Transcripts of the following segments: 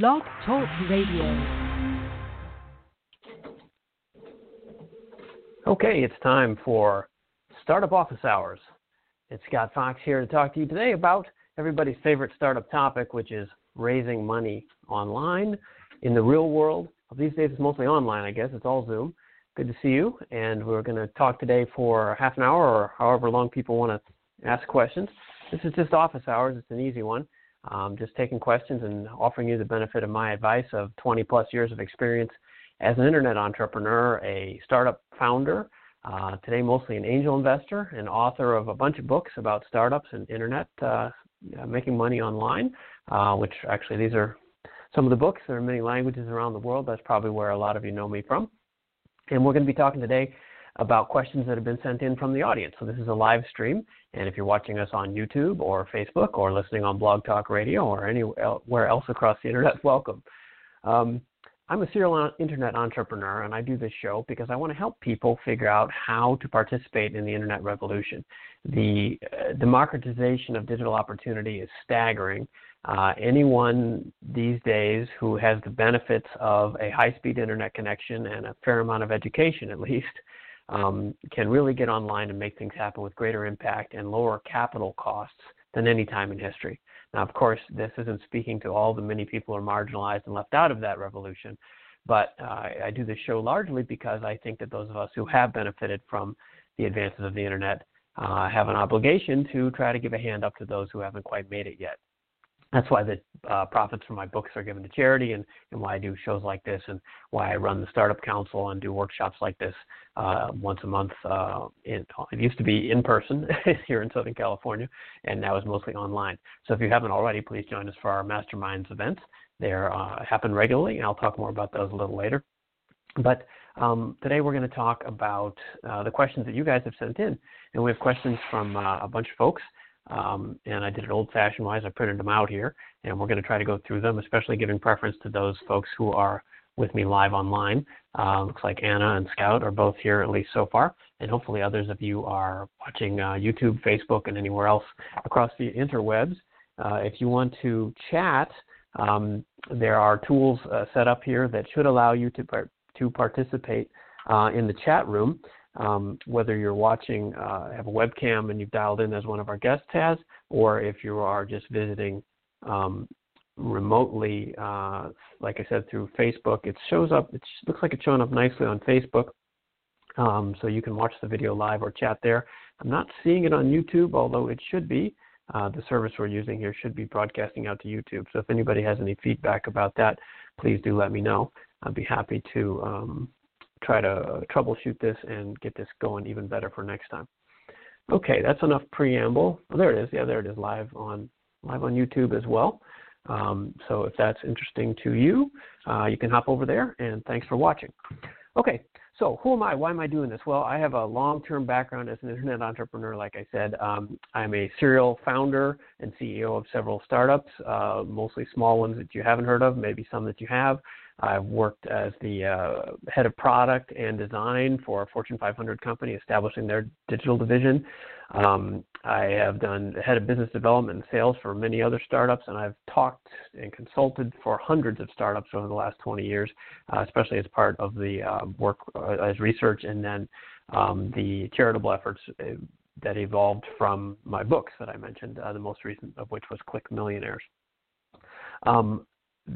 Blog Talk Radio. Okay, it's time for Startup Office Hours. It's Scott Fox here to talk to you today about everybody's favorite startup topic, which is raising money online in the real world. These days, it's mostly online, I guess. It's all Zoom. Good to see you. And we're going to talk today for half an hour or however long people want to ask questions. This is just office hours. It's an easy one. Um, just taking questions and offering you the benefit of my advice of 20 plus years of experience as an internet entrepreneur, a startup founder, uh, today mostly an angel investor, and author of a bunch of books about startups and internet uh, making money online, uh, which actually these are some of the books. There are many languages around the world. That's probably where a lot of you know me from. And we're going to be talking today about questions that have been sent in from the audience. So this is a live stream, and if you're watching us on YouTube or Facebook or listening on Blog Talk Radio or anywhere else across the internet, welcome. Um, I'm a serial internet entrepreneur, and I do this show because I want to help people figure out how to participate in the internet revolution. The uh, democratization of digital opportunity is staggering. Uh, anyone these days who has the benefits of a high speed internet connection and a fair amount of education, at least, um, can really get online and make things happen with greater impact and lower capital costs than any time in history. Now, of course, this isn't speaking to all the many people who are marginalized and left out of that revolution, but uh, I do this show largely because I think that those of us who have benefited from the advances of the internet uh, have an obligation to try to give a hand up to those who haven't quite made it yet that's why the uh, profits from my books are given to charity and, and why I do shows like this and why I run the Startup Council and do workshops like this uh, once a month. Uh, in, it used to be in person here in Southern California, and now is mostly online. So if you haven't already, please join us for our Masterminds events. They uh, happen regularly, and I'll talk more about those a little later. But um, today we're going to talk about uh, the questions that you guys have sent in. And we have questions from uh, a bunch of folks. Um, and I did it old fashioned wise. I printed them out here, and we're going to try to go through them, especially giving preference to those folks who are with me live online. Uh, looks like Anna and Scout are both here, at least so far, and hopefully others of you are watching uh, YouTube, Facebook, and anywhere else across the interwebs. Uh, if you want to chat, um, there are tools uh, set up here that should allow you to, par- to participate uh, in the chat room um, whether you're watching, uh, have a webcam and you've dialed in as one of our guests has, or if you are just visiting um, remotely, uh, like I said, through Facebook. It shows up, it looks like it's showing up nicely on Facebook. Um, so you can watch the video live or chat there. I'm not seeing it on YouTube, although it should be. Uh, the service we're using here should be broadcasting out to YouTube. So if anybody has any feedback about that, please do let me know. I'd be happy to um, try to troubleshoot this and get this going even better for next time. Okay, that's enough preamble. Oh, there it is. Yeah, there it is live on live on YouTube as well. Um, so if that's interesting to you, uh, you can hop over there. And thanks for watching. Okay, so who am I? Why am I doing this? Well, I have a long-term background as an internet entrepreneur. Like I said, um, I'm a serial founder and CEO of several startups, uh, mostly small ones that you haven't heard of, maybe some that you have. I've worked as the uh, head of product and design for a Fortune 500 company, establishing their digital division. Um, I have done head of business development and sales for many other startups, and I've talked and consulted for hundreds of startups over the last 20 years, uh, especially as part of the uh, work as research and then um, the charitable efforts uh, that evolved from my books that I mentioned, uh, the most recent of which was Click Millionaires. Um,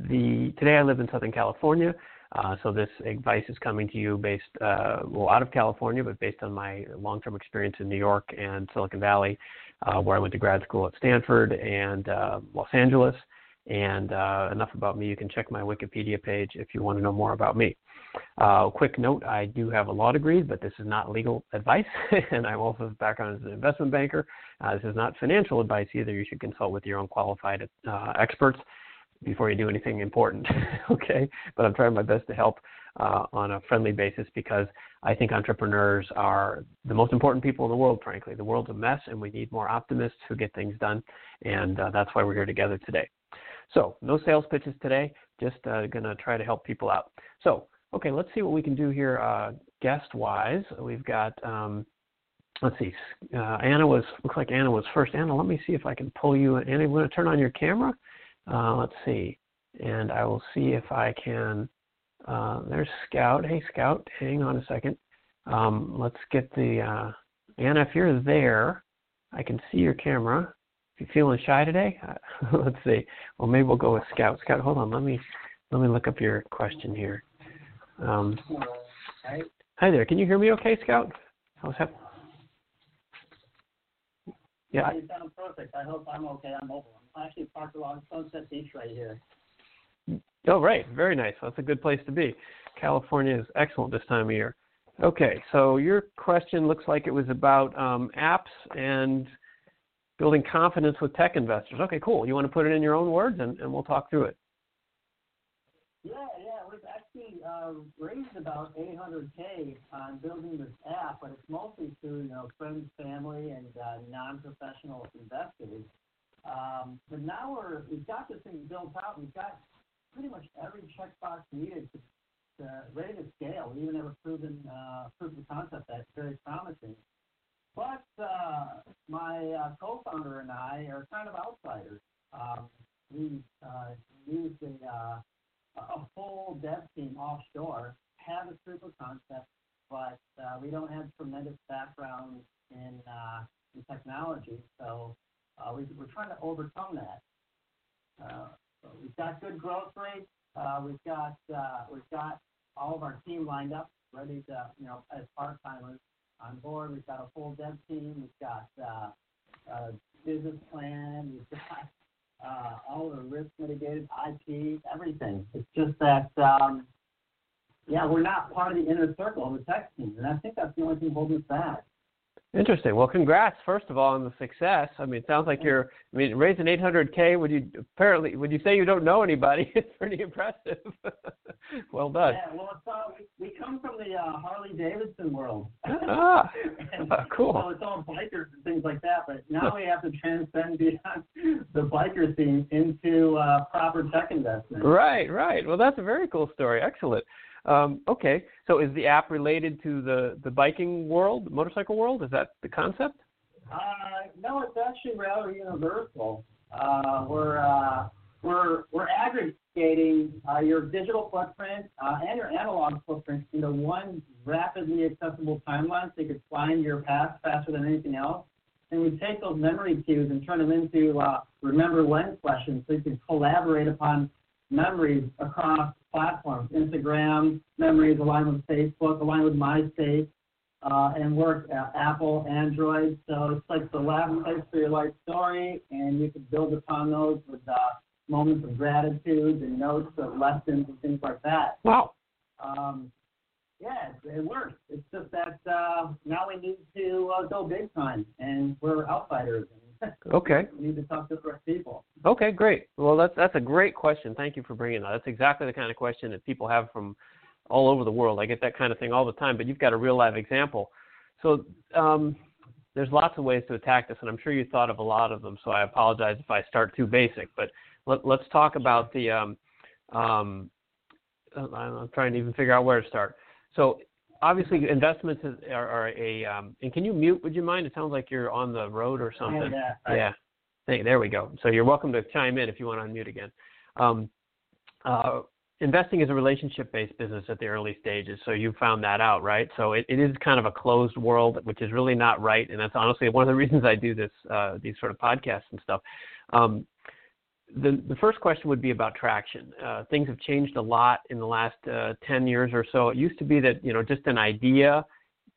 the today I live in Southern California, uh, so this advice is coming to you based uh, well out of California, but based on my long-term experience in New York and Silicon Valley, uh, where I went to grad school at Stanford and uh, Los Angeles. And uh, enough about me. You can check my Wikipedia page if you want to know more about me. Uh, quick note: I do have a law degree, but this is not legal advice, and I also a background as an investment banker. this is not financial advice either. You should consult with your own qualified experts before you do anything important. okay, but I'm trying my best to help uh, on a friendly basis because I think entrepreneurs are the most important people in the world. Frankly, the world's a mess, and we need more optimists who get things done, and uh, that's why we're here together today. So, no sales pitches today. Just uh, to try to help people out. So, okay, let's see what we can do here, uh, guest-wise. We've got. Um, let's see. Uh, Anna was looks like Anna was first. Anna, let me see if I can pull you. Anna, you want to turn on your camera? Uh, let's see. and I will see if I can. Uh, there's Scout. Hey, Scout, hang on a second. Um, let's get the uh, Anna. If you're there, I can see your camera. If you're feeling shy today, let's see. Well, maybe we'll go with Scout. Scout, hold on. Let me let me look up your question here. Um, hi there. Can you hear me? Okay, Scout. How's that? Yeah. You sound perfect. I hope I'm okay. I'm mobile. Actually parked along Sunset Beach right here. Oh, right. Very nice. That's a good place to be. California is excellent this time of year. Okay, so your question looks like it was about um, apps and building confidence with tech investors. Okay, cool. You want to put it in your own words, and, and we'll talk through it. Yeah, yeah. We've actually uh, raised about 800k on building this app, but it's mostly through you know friends, family, and uh, non-professional investors. Um, but now we're we've got this thing built out. We've got pretty much every checkbox needed to, to ready to scale. We even have a proven uh, of concept that's very promising. But uh, my uh, co-founder and I are kind of outsiders. Um, we uh, used a, uh, a full dev team offshore, have a proof of concept, but uh, we don't have tremendous background in, uh, in technology. So uh, we, we're trying to overcome that. Uh, we've got good growth rates. Uh, we've got uh, we've got all of our team lined up, ready to you know as part timers on board. We've got a full dev team. We've got uh, a business plan. We've got uh, all the risk mitigated IP, everything. It's just that um, yeah, we're not part of the inner circle of the tech team, and I think that's the only thing holding us back. Interesting. Well, congrats first of all on the success. I mean, it sounds like you're. I mean, raising 800k. Would you apparently would you say you don't know anybody? It's pretty impressive. well done. Yeah. Well, it's, uh, we, come from the uh, Harley Davidson world. ah, and, cool. So it's all bikers and things like that. But now we have to transcend beyond the biker scene into uh, proper tech investment. Right. Right. Well, that's a very cool story. Excellent. Um, okay, so is the app related to the, the biking world, motorcycle world? Is that the concept? Uh, no, it's actually rather universal. Uh, we're uh, we're we're aggregating uh, your digital footprint uh, and your analog footprint into one rapidly accessible timeline, so you can find your path faster than anything else. And we take those memory cues and turn them into uh, remember when questions, so you can collaborate upon memories across platforms. Instagram memories align with Facebook, align with MySpace, uh, and work uh, Apple, Android. So it's like the last place for your life story, and you can build upon those with uh, moments of gratitude and notes of lessons and things like that. Wow. Um, yeah, it, it works. It's just that uh, now we need to uh, go big time, and we're outsiders. Okay. we need to talk to the right people. Okay, great. Well, that's that's a great question. Thank you for bringing that. That's exactly the kind of question that people have from all over the world. I get that kind of thing all the time, but you've got a real live example. So um, there's lots of ways to attack this, and I'm sure you thought of a lot of them. So I apologize if I start too basic, but let, us talk about the. Um, um, I'm trying to even figure out where to start. So obviously investments are, are a um, and can you mute would you mind? It sounds like you're on the road or something. yeah, yeah. Hey, there we go. So you're welcome to chime in if you want to unmute again. Um, uh, investing is a relationship based business at the early stages so you found that out right? So it, it is kind of a closed world which is really not right and that's honestly one of the reasons i do this uh, these sort of podcasts and stuff. Um, the, the first question would be about traction. Uh, things have changed a lot in the last uh, 10 years or so. It used to be that you know just an idea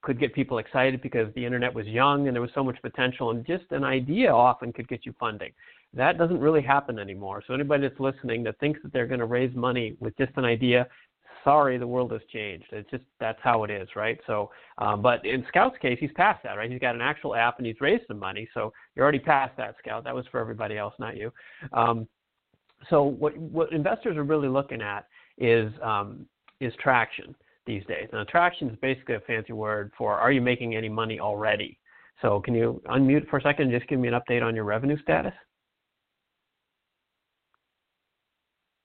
could get people excited because the internet was young and there was so much potential, and just an idea often could get you funding. That doesn't really happen anymore. So anybody that's listening that thinks that they're going to raise money with just an idea, sorry, the world has changed. It's just that's how it is, right? So, um, but in Scout's case, he's past that, right? He's got an actual app and he's raised some money, so you're already past that, Scout. That was for everybody else, not you. Um, so what what investors are really looking at is um, is traction these days. Now, traction is basically a fancy word for are you making any money already? So, can you unmute for a second and just give me an update on your revenue status?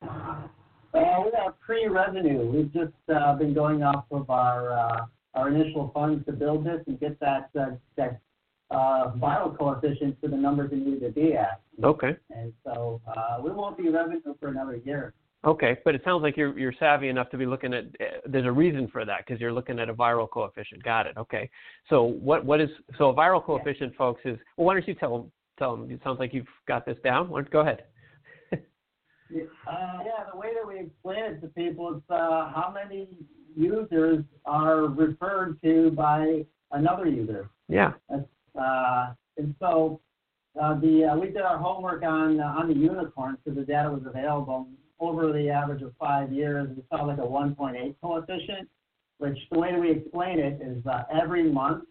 Well, we are pre-revenue. We've just uh, been going off of our uh, our initial funds to build this and get that uh, that uh, viral coefficient to the numbers we need to be at. Okay. And so uh, we won't be revenue for another year. Okay, but it sounds like you're you're savvy enough to be looking at. Uh, there's a reason for that because you're looking at a viral coefficient. Got it. Okay. So what what is so a viral coefficient, yeah. folks? Is well, why don't you tell them? Tell them. It sounds like you've got this down. Go ahead. Uh, yeah, the way that we explain it to people is uh, how many users are referred to by another user. Yeah. Uh, and so uh, the uh, we did our homework on uh, on the unicorns because the data was available over the average of five years. We saw like a 1.8 coefficient, which the way that we explain it is uh, every month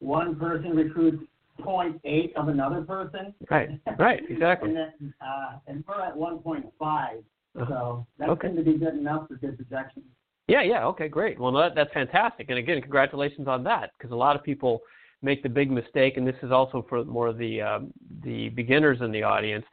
one person recruits 0.8 of another person. Right. Right. Exactly. and, then, uh, and we're at 1.5. Uh-huh. So that okay. to be good enough for good projections. Yeah, yeah, okay, great. Well, that, that's fantastic. And again, congratulations on that because a lot of people make the big mistake, and this is also for more of the um, the beginners in the audience.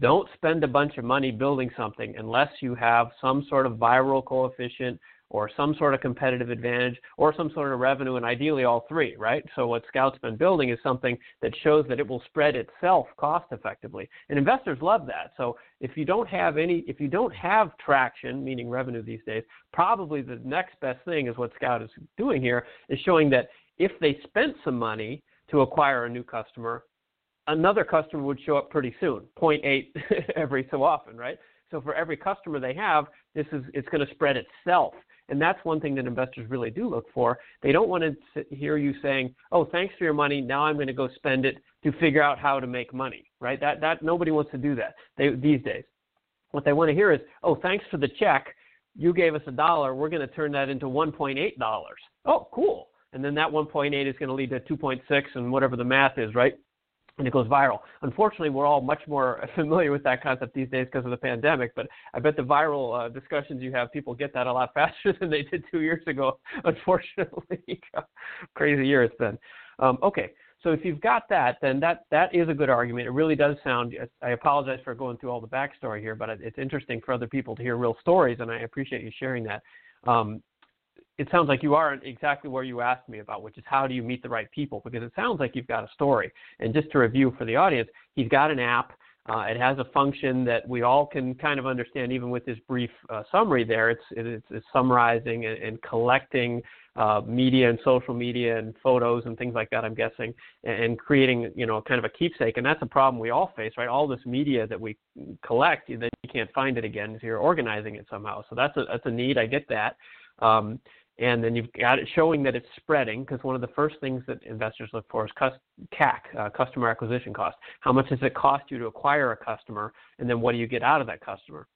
Don't spend a bunch of money building something unless you have some sort of viral coefficient or some sort of competitive advantage or some sort of revenue, and ideally all three, right? So what Scout's been building is something that shows that it will spread itself cost effectively. And investors love that. So if you don't have any, if you don't have traction, meaning revenue these days, probably the next best thing is what Scout is doing here is showing that if they spent some money to acquire a new customer, another customer would show up pretty soon, 0.8 every so often, right? So for every customer they have, this is it's going to spread itself. And that's one thing that investors really do look for. They don't want to hear you saying, "Oh, thanks for your money. Now I'm going to go spend it to figure out how to make money." Right? That that nobody wants to do that they, these days. What they want to hear is, "Oh, thanks for the check. You gave us a dollar. We're going to turn that into 1.8 dollars." Oh, cool. And then that 1.8 is going to lead to 2.6 and whatever the math is, right? And it goes viral. Unfortunately, we're all much more familiar with that concept these days because of the pandemic, but I bet the viral uh, discussions you have, people get that a lot faster than they did two years ago, unfortunately. Crazy year it's been. Um, okay, so if you've got that, then that, that is a good argument. It really does sound, I apologize for going through all the backstory here, but it's interesting for other people to hear real stories, and I appreciate you sharing that. Um, it sounds like you are exactly where you asked me about, which is how do you meet the right people? Because it sounds like you've got a story. And just to review for the audience, he's got an app. Uh, it has a function that we all can kind of understand, even with this brief uh, summary there. It's, it's, it's summarizing and, and collecting uh, media and social media and photos and things like that, I'm guessing, and, and creating, you know, kind of a keepsake. And that's a problem we all face, right? All this media that we collect, then you can't find it again if you're organizing it somehow. So that's a, that's a need. I get that. Um, and then you've got it showing that it's spreading because one of the first things that investors look for is CAC, uh, customer acquisition cost. How much does it cost you to acquire a customer, and then what do you get out of that customer?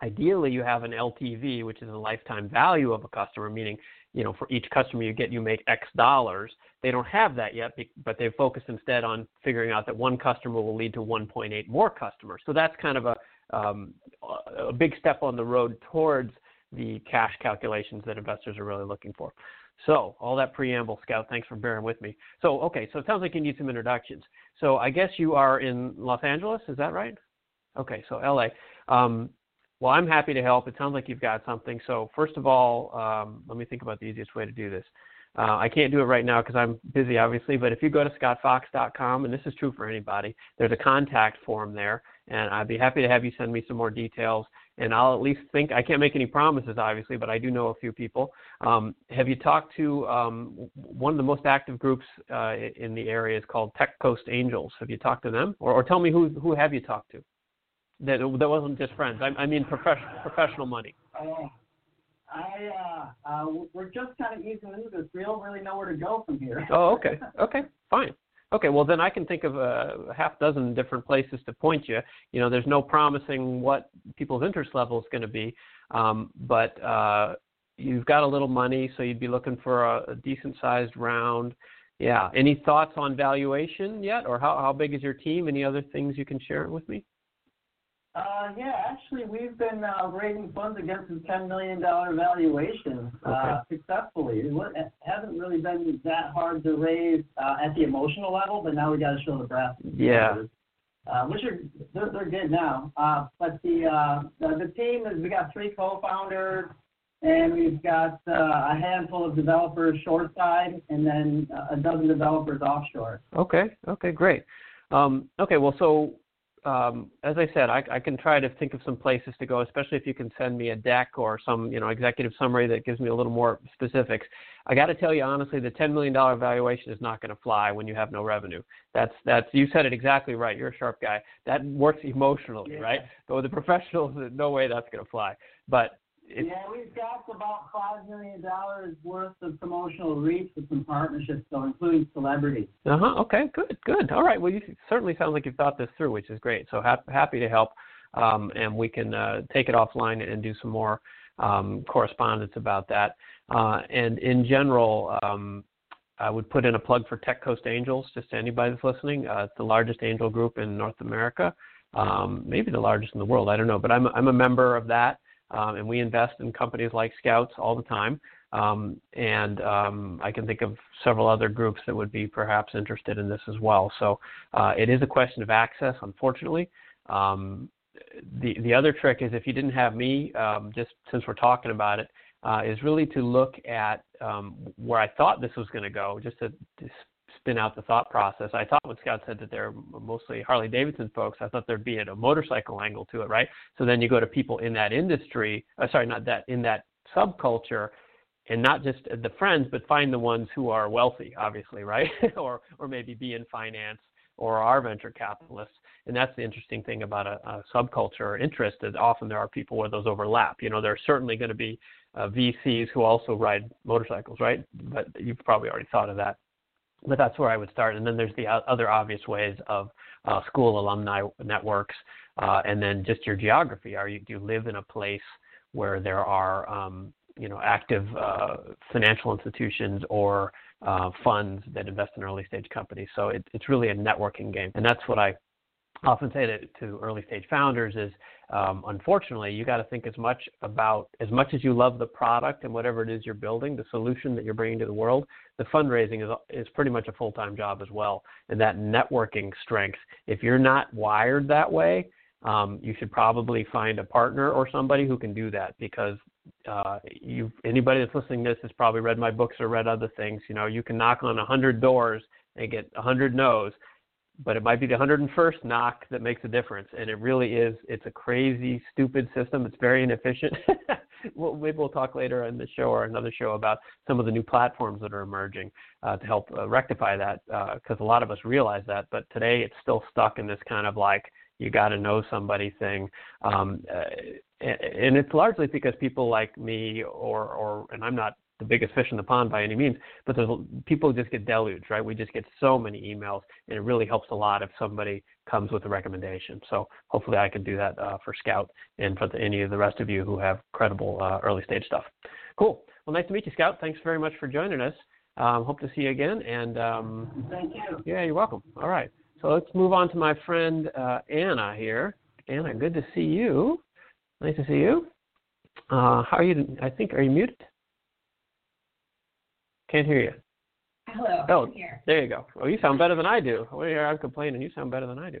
Ideally, you have an LTV, which is a lifetime value of a customer, meaning you know for each customer you get, you make X dollars. They don't have that yet, but they've focused instead on figuring out that one customer will lead to 1.8 more customers. So that's kind of a um, a big step on the road towards the cash calculations that investors are really looking for. So, all that preamble, Scout, thanks for bearing with me. So, okay, so it sounds like you need some introductions. So, I guess you are in Los Angeles, is that right? Okay, so LA. Um, well, I'm happy to help. It sounds like you've got something. So, first of all, um, let me think about the easiest way to do this. Uh, I can't do it right now because I'm busy, obviously, but if you go to scottfox.com, and this is true for anybody, there's a contact form there, and I'd be happy to have you send me some more details and I'll at least think I can't make any promises, obviously, but I do know a few people. Um, have you talked to um, one of the most active groups uh, in the area is called Tech Coast Angels? Have you talked to them, or, or tell me who who have you talked to? That that wasn't just friends. I, I mean professional professional money. Uh, I uh, uh, we're just kind of easing into this. We don't really know where to go from here. oh, okay, okay, fine. Okay, well then I can think of a half dozen different places to point you. You know, there's no promising what people's interest level is going to be, um, but uh, you've got a little money, so you'd be looking for a, a decent sized round. Yeah. Any thoughts on valuation yet, or how how big is your team? Any other things you can share with me? Uh, yeah, actually, we've been uh, raising funds against the $10 million valuation uh, okay. successfully. It hasn't really been that hard to raise uh, at the emotional level, but now we got to show the brass. Yeah. Uh, which are they're, they're good now. Uh, but the, uh, the the team is we got three co-founders, and we've got uh, a handful of developers short side, and then a dozen developers offshore. Okay. Okay. Great. Um, okay. Well, so um, as I said, I, I, can try to think of some places to go, especially if you can send me a deck or some, you know, executive summary that gives me a little more specifics. I got to tell you honestly, the $10 million valuation is not going to fly when you have no revenue. That's that's you said it exactly right. You're a sharp guy. That works emotionally, yeah. right? But with the professionals, no way that's going to fly. But yeah, we've got about five million dollars worth of promotional reach with some partnerships, so including celebrities. Uh huh. Okay. Good. Good. All right. Well, you certainly sound like you've thought this through, which is great. So ha- happy to help, um, and we can uh, take it offline and do some more um, correspondence about that. Uh, and in general, um, I would put in a plug for Tech Coast Angels, just to anybody that's listening. Uh, it's the largest angel group in North America, um, maybe the largest in the world. I don't know, but I'm I'm a member of that um, and we invest in companies like Scouts all the time. Um, and um, I can think of several other groups that would be perhaps interested in this as well. So uh, it is a question of access, unfortunately. Um, the the other trick is if you didn't have me, um, just since we're talking about it, uh, is really to look at um, where I thought this was going to go, just to, to spin out the thought process. I thought when Scott said that they're mostly Harley Davidson folks, I thought there'd be a motorcycle angle to it, right? So then you go to people in that industry, uh, sorry, not that, in that subculture, and not just the friends, but find the ones who are wealthy, obviously, right? or or maybe be in finance or are venture capitalists. And that's the interesting thing about a, a subculture or interest is often there are people where those overlap. You know, there's certainly going to be uh, VCs who also ride motorcycles, right? But you've probably already thought of that but that's where I would start. And then there's the other obvious ways of uh, school alumni networks, uh, and then just your geography. Are you do you live in a place where there are um, you know active uh, financial institutions or uh, funds that invest in early stage companies? So it, it's really a networking game, and that's what I often say to, to early stage founders is um, unfortunately you got to think as much about as much as you love the product and whatever it is you're building the solution that you're bringing to the world the fundraising is, is pretty much a full-time job as well. And that networking strength if you're not wired that way um, you should probably find a partner or somebody who can do that because uh, you anybody that's listening to this has probably read my books or read other things. You know you can knock on a hundred doors and get a hundred no's but it might be the 101st knock that makes a difference. And it really is. It's a crazy, stupid system. It's very inefficient. we'll, maybe we'll talk later in the show or another show about some of the new platforms that are emerging uh, to help uh, rectify that, because uh, a lot of us realize that. But today it's still stuck in this kind of like you got to know somebody thing. Um, uh, and it's largely because people like me, or, or and I'm not the biggest fish in the pond by any means, but there's people just get deluged, right? We just get so many emails, and it really helps a lot if somebody comes with a recommendation. So hopefully, I can do that uh, for Scout and for the, any of the rest of you who have credible uh, early stage stuff. Cool. Well, nice to meet you, Scout. Thanks very much for joining us. Um, hope to see you again. And um, thank you. Yeah, you're welcome. All right. So let's move on to my friend uh, Anna here. Anna, good to see you. Nice to see you. Uh, how are you? I think are you muted? Can't hear you. Hello. Oh, there you go. Well, you sound better than I do. Well, here I'm complaining. You sound better than I do.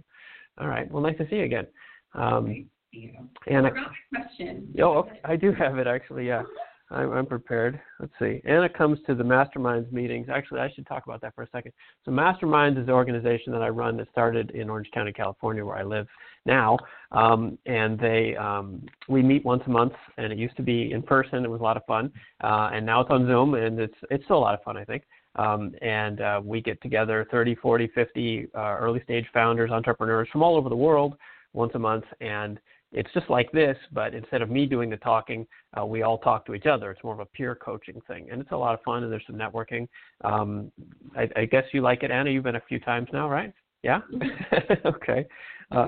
All right. Well, nice to see you again. Um, you. And I, question. Oh, okay. I do have it actually. Yeah, I'm, I'm prepared. Let's see. Anna comes to the Masterminds meetings. Actually, I should talk about that for a second. So, Masterminds is the organization that I run that started in Orange County, California, where I live now. Um, and they um, we meet once a month, and it used to be in person. It was a lot of fun, uh, and now it's on Zoom, and it's it's still a lot of fun, I think. Um, and uh, we get together 30, 40, 50 uh, early stage founders, entrepreneurs from all over the world once a month, and it's just like this, but instead of me doing the talking, uh, we all talk to each other. It's more of a peer coaching thing, and it's a lot of fun. And there's some networking. Um, I, I guess you like it, Anna. You've been a few times now, right? Yeah. okay. Uh,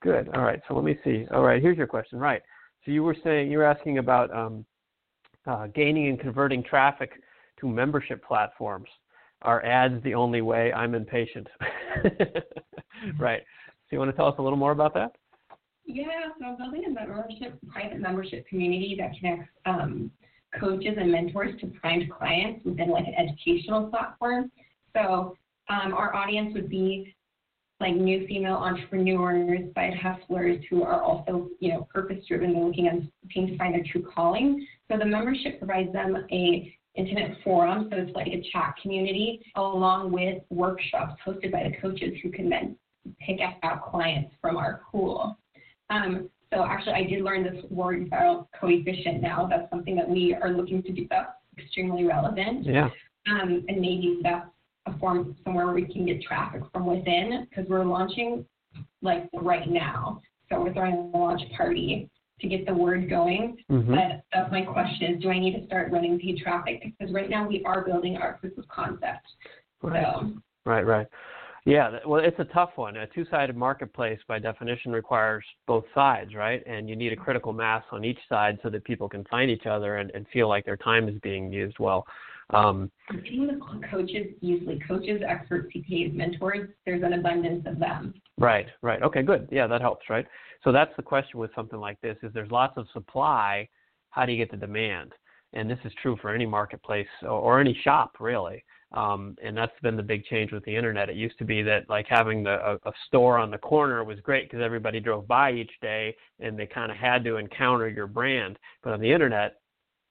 good. All right. So let me see. All right. Here's your question. Right. So you were saying you were asking about um, uh, gaining and converting traffic to membership platforms. Are ads the only way? I'm impatient. right. So you want to tell us a little more about that? Yeah. So I'm building a membership, private membership community that connects um, coaches and mentors to prime clients within like an educational platform. So um, our audience would be like new female entrepreneurs, side hustlers who are also, you know, purpose driven and looking and looking to find their true calling. So the membership provides them a intimate forum, so it's like a chat community, along with workshops hosted by the coaches who can then pick out clients from our pool. Um, so actually, I did learn this word referral coefficient now. That's something that we are looking to do. That's extremely relevant. Yeah. Um, and maybe that's a form somewhere where we can get traffic from within because we're launching like right now. So we're throwing a launch party to get the word going. Mm-hmm. But that's my question is do I need to start running paid traffic? Because right now we are building our proof of concept. Right. So Right, right. Yeah, well, it's a tough one. A two-sided marketplace, by definition, requires both sides, right? And you need a critical mass on each side so that people can find each other and, and feel like their time is being used well. Um, getting the coaches, usually coaches, experts, CPAs, mentors, there's an abundance of them. right, right. Okay, good. Yeah, that helps, right? So that's the question with something like this: is there's lots of supply. How do you get the demand? And this is true for any marketplace or, or any shop, really. Um, and that's been the big change with the internet. It used to be that like having the, a, a store on the corner was great because everybody drove by each day and they kind of had to encounter your brand. But on the internet,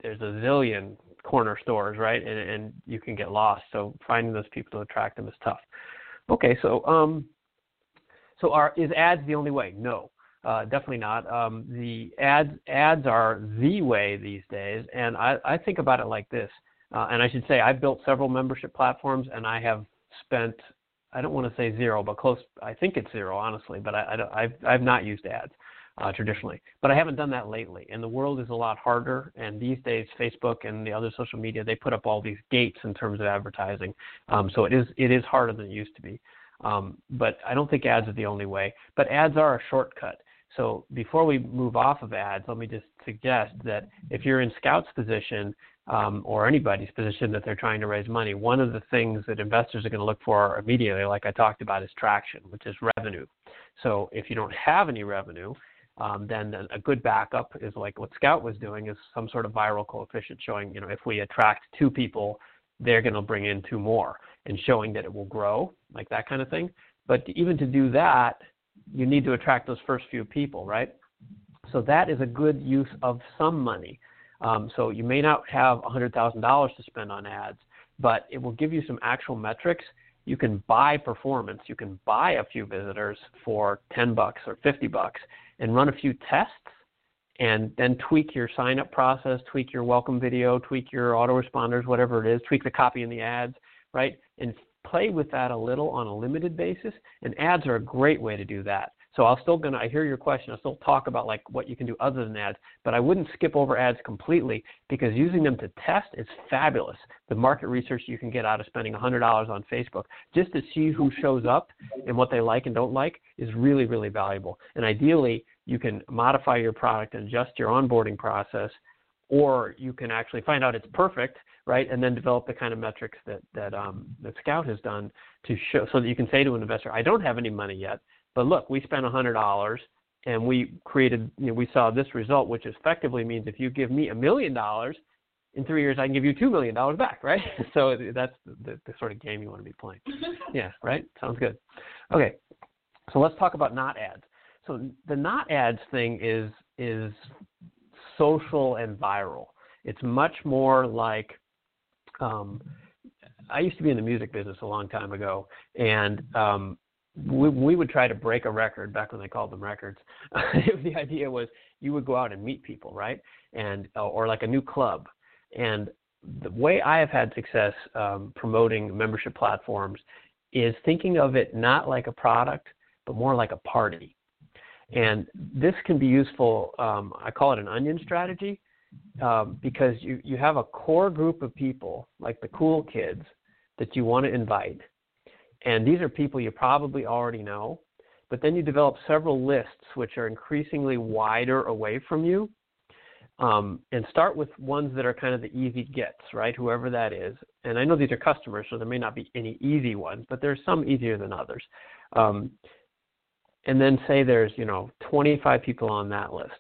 there's a zillion corner stores, right? And, and you can get lost. So finding those people to attract them is tough. Okay, so um, so are is ads the only way? No. Uh, definitely not. Um, the ads ads are the way these days, and I, I think about it like this. Uh, and I should say I've built several membership platforms, and I have spent I don't want to say zero, but close. I think it's zero, honestly. But I, I I've I've not used ads uh, traditionally, but I haven't done that lately. And the world is a lot harder. And these days, Facebook and the other social media they put up all these gates in terms of advertising. Um, so it is it is harder than it used to be. Um, but I don't think ads are the only way. But ads are a shortcut. So before we move off of ads, let me just suggest that if you're in Scout's position um, or anybody's position that they're trying to raise money, one of the things that investors are going to look for immediately, like I talked about, is traction, which is revenue. So if you don't have any revenue, um, then, a good backup is like what Scout was doing is some sort of viral coefficient showing, you know, if we attract two people, they're going to bring in two more and showing that it will grow, like that kind of thing. But even to do that, you need to attract those first few people, right? So that is a good use of some money. Um, so you may not have $100,000 to spend on ads, but it will give you some actual metrics. You can buy performance. You can buy a few visitors for 10 bucks or 50 bucks and run a few tests and then tweak your sign up process, tweak your welcome video, tweak your autoresponders, whatever it is, tweak the copy in the ads, right? And play with that a little on a limited basis, and ads are a great way to do that. So I'll still gonna I hear your question. I'll still talk about like what you can do other than ads, but I wouldn't skip over ads completely because using them to test is fabulous. The market research you can get out of spending $100 on Facebook just to see who shows up and what they like and don't like is really really valuable. And ideally, you can modify your product and adjust your onboarding process or you can actually find out it's perfect right? And then develop the kind of metrics that that um, that Scout has done to show, so that you can say to an investor, I don't have any money yet, but look, we spent hundred dollars and we created, you know, we saw this result, which effectively means if you give me a million dollars, in three years I can give you two million dollars back, right? so that's the, the sort of game you want to be playing. yeah, right. Sounds good. Okay, so let's talk about not ads. So the not ads thing is is social and viral. It's much more like um, I used to be in the music business a long time ago, and um, we, we would try to break a record back when they called them records. the idea was you would go out and meet people, right? And uh, or like a new club. And the way I have had success um, promoting membership platforms is thinking of it not like a product, but more like a party. And this can be useful. Um, I call it an onion strategy um, because you, you have a core group of people, like the cool kids, that you want to invite. And these are people you probably already know. But then you develop several lists which are increasingly wider away from you. Um, and start with ones that are kind of the easy gets, right? Whoever that is. And I know these are customers, so there may not be any easy ones, but there's some easier than others. Um, and then say there's, you know, 25 people on that list.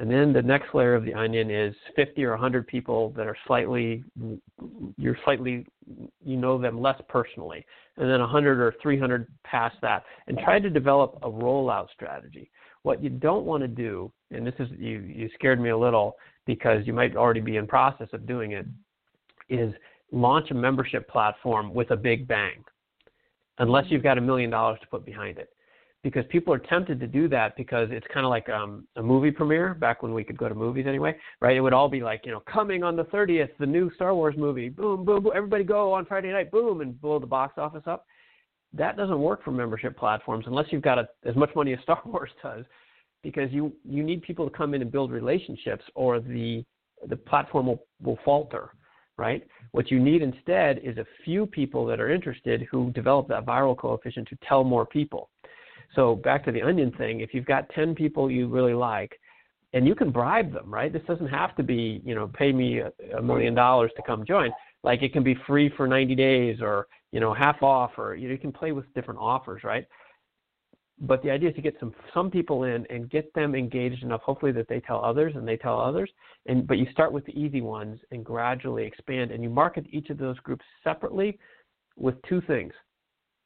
And then the next layer of the onion is 50 or 100 people that are slightly, you're slightly, you know them less personally. And then 100 or 300 past that. And try to develop a rollout strategy. What you don't want to do, and this is, you, you scared me a little because you might already be in process of doing it, is launch a membership platform with a big bang. Unless mm-hmm. you've got a million dollars to put behind it because people are tempted to do that because it's kind of like um, a movie premiere back when we could go to movies anyway, right? It would all be like, you know, coming on the 30th, the new Star Wars movie, boom, boom, boom, everybody go on Friday night, boom, and blow the box office up. That doesn't work for membership platforms unless you've got a, as much money as Star Wars does, because you you need people to come in and build relationships, or the the platform will, will falter, right? What you need instead is a few people that are interested who develop that viral coefficient to tell more people. So back to the onion thing, if you've got 10 people you really like, and you can bribe them, right? This doesn't have to be, you know, pay me a, million dollars to come join. Like it can be free for 90 days or, you know, half off or you, know, you can play with different offers, right? But the idea is to get some some people in and get them engaged enough, hopefully that they tell others and they tell others. And but you start with the easy ones and gradually expand and you market each of those groups separately with two things.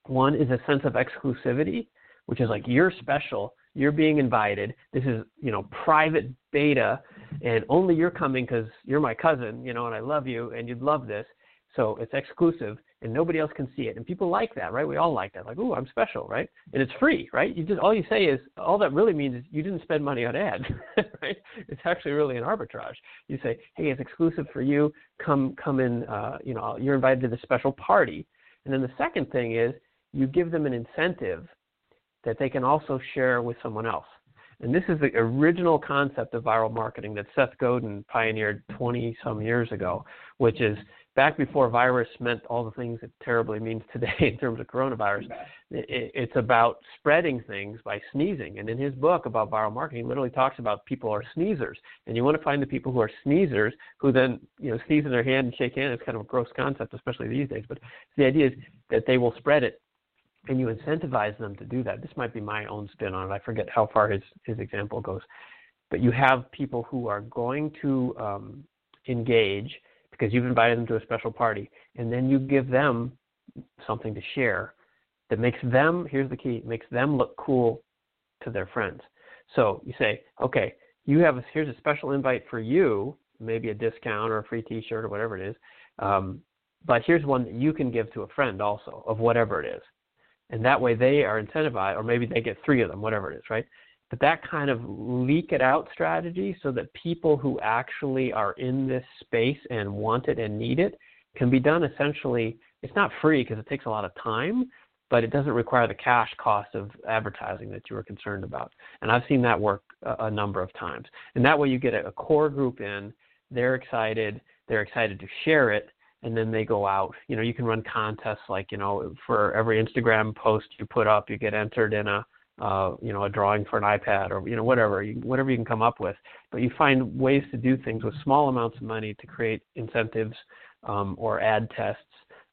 One is a sense of exclusivity which is like you're special, you're being invited. This is you know private beta, and only you're coming because you're my cousin, you know, and I love you, and you'd love this. So it's exclusive, and nobody else can see it. And people like that, right? We all like that. Like, oh, I'm special, right? And it's free, right? You just all you say is all that really means is you didn't spend money on ads, right? It's actually really an arbitrage. You say, hey, it's exclusive for you. Come, come in. Uh, you know, you're invited to the special party. And then the second thing is you give them an incentive that they can also share with someone else. And this is the original concept of viral marketing that Seth Godin pioneered 20 some years ago, which is back before virus meant all the things it terribly means today in terms of coronavirus. It's about spreading things by sneezing. And in his book about viral marketing, he literally talks about people are sneezers. And you want to find the people who are sneezers who then, you know, sneeze in their hand and shake hands. It's kind of a gross concept, especially these days. But the idea is that they will spread it and you incentivize them to do that. This might be my own spin on it. I forget how far his, his example goes. But you have people who are going to um, engage because you've invited them to a special party, and then you give them something to share that makes them, here's the key, makes them look cool to their friends. So you say, okay, you have a, here's a special invite for you, maybe a discount or a free T-shirt or whatever it is. Um, but here's one that you can give to a friend also of whatever it is and that way they are incentivized, or maybe they get three of them, whatever it is, right? But that kind of leak it out strategy so that people who actually are in this space and want it and need it can be done essentially. It's not free because it takes a lot of time, but it doesn't require the cash cost of advertising that you were concerned about. And I've seen that work a, a number of times. And that way you get a, a core group in, they're excited, they're excited to share it, and then they go out. You know, you can run contests like you know for every Instagram post you put up, you get entered in a uh, you know a drawing for an iPad or you know whatever you, whatever you can come up with. But you find ways to do things with small amounts of money to create incentives um, or ad tests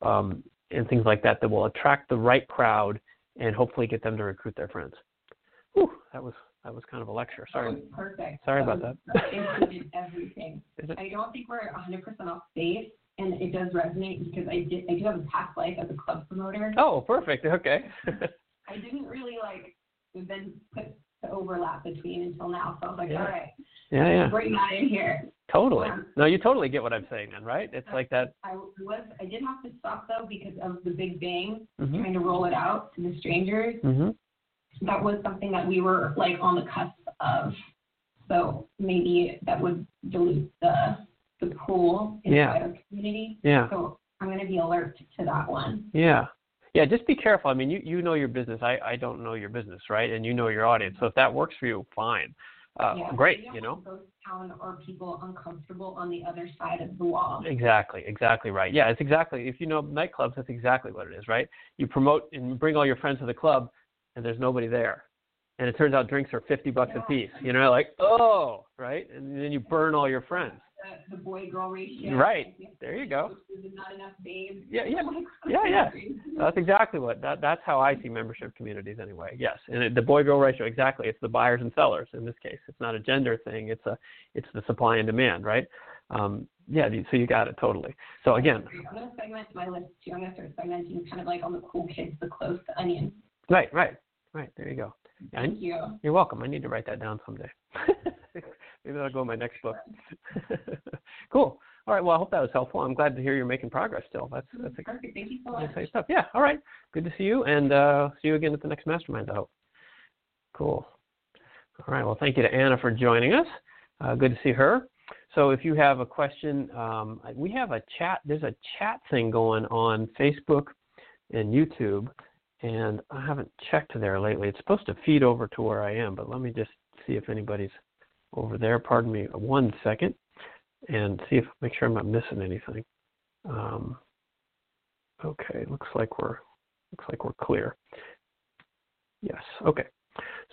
um, and things like that that will attract the right crowd and hopefully get them to recruit their friends. Whew, that was that was kind of a lecture. Sorry. perfect. Sorry about that. that included everything. I don't think we're 100% off base, and it does resonate because I did I do have a past life as a club promoter. Oh, perfect. Okay. I didn't really like then put the overlap between until now. So I was like, yeah. all right, yeah, yeah. bring that in here. Totally. Um, no, you totally get what I'm saying then, right? It's like that. I was I did have to stop though because of the big bang Mhm. trying to roll it out to the strangers. Mhm. That was something that we were like on the cusp of. So maybe that would dilute the the pool in Yeah. the our community. Yeah. So I'm going to be alert to that one. Yeah. Yeah, just be careful. I mean, you, you know your business. I, I don't know your business, right? And you know your audience. So if that works for you, fine. Uh, yeah, great, you know? Ghost town or people uncomfortable on the other side of the wall. Exactly, exactly right. Yeah, it's exactly. If you know nightclubs, that's exactly what it is, right? You promote and bring all your friends to the club, and there's nobody there, and it turns out drinks are fifty bucks a piece. You know, like oh, right, and then you burn all your friends. The, the boy girl ratio. Right. There you go. Not enough babes. Yeah, yeah, yeah, yeah. That's exactly what that that's how I see membership communities anyway. Yes, and it, the boy girl ratio exactly. It's the buyers and sellers in this case. It's not a gender thing. It's a it's the supply and demand, right? Um, yeah, so you got it totally. So again, I'm going to segment my list too. I'm going to start segmenting kind of like on the cool kids, the close, the onion. right, right, right. There you go. Thank you. you're welcome. I need to write that down someday. Maybe that'll go in my next book. cool. All right. Well, I hope that was helpful. I'm glad to hear you're making progress still. That's that's Perfect. Thank you so much. exciting stuff. Yeah. All right. Good to see you, and uh, see you again at the next mastermind. I hope. Cool. All right. Well, thank you to Anna for joining us. Uh, good to see her. So if you have a question, um, we have a chat. There's a chat thing going on Facebook and YouTube, and I haven't checked there lately. It's supposed to feed over to where I am, but let me just see if anybody's over there. Pardon me one second, and see if make sure I'm not missing anything. Um, okay, looks like we're looks like we're clear. Yes. Okay.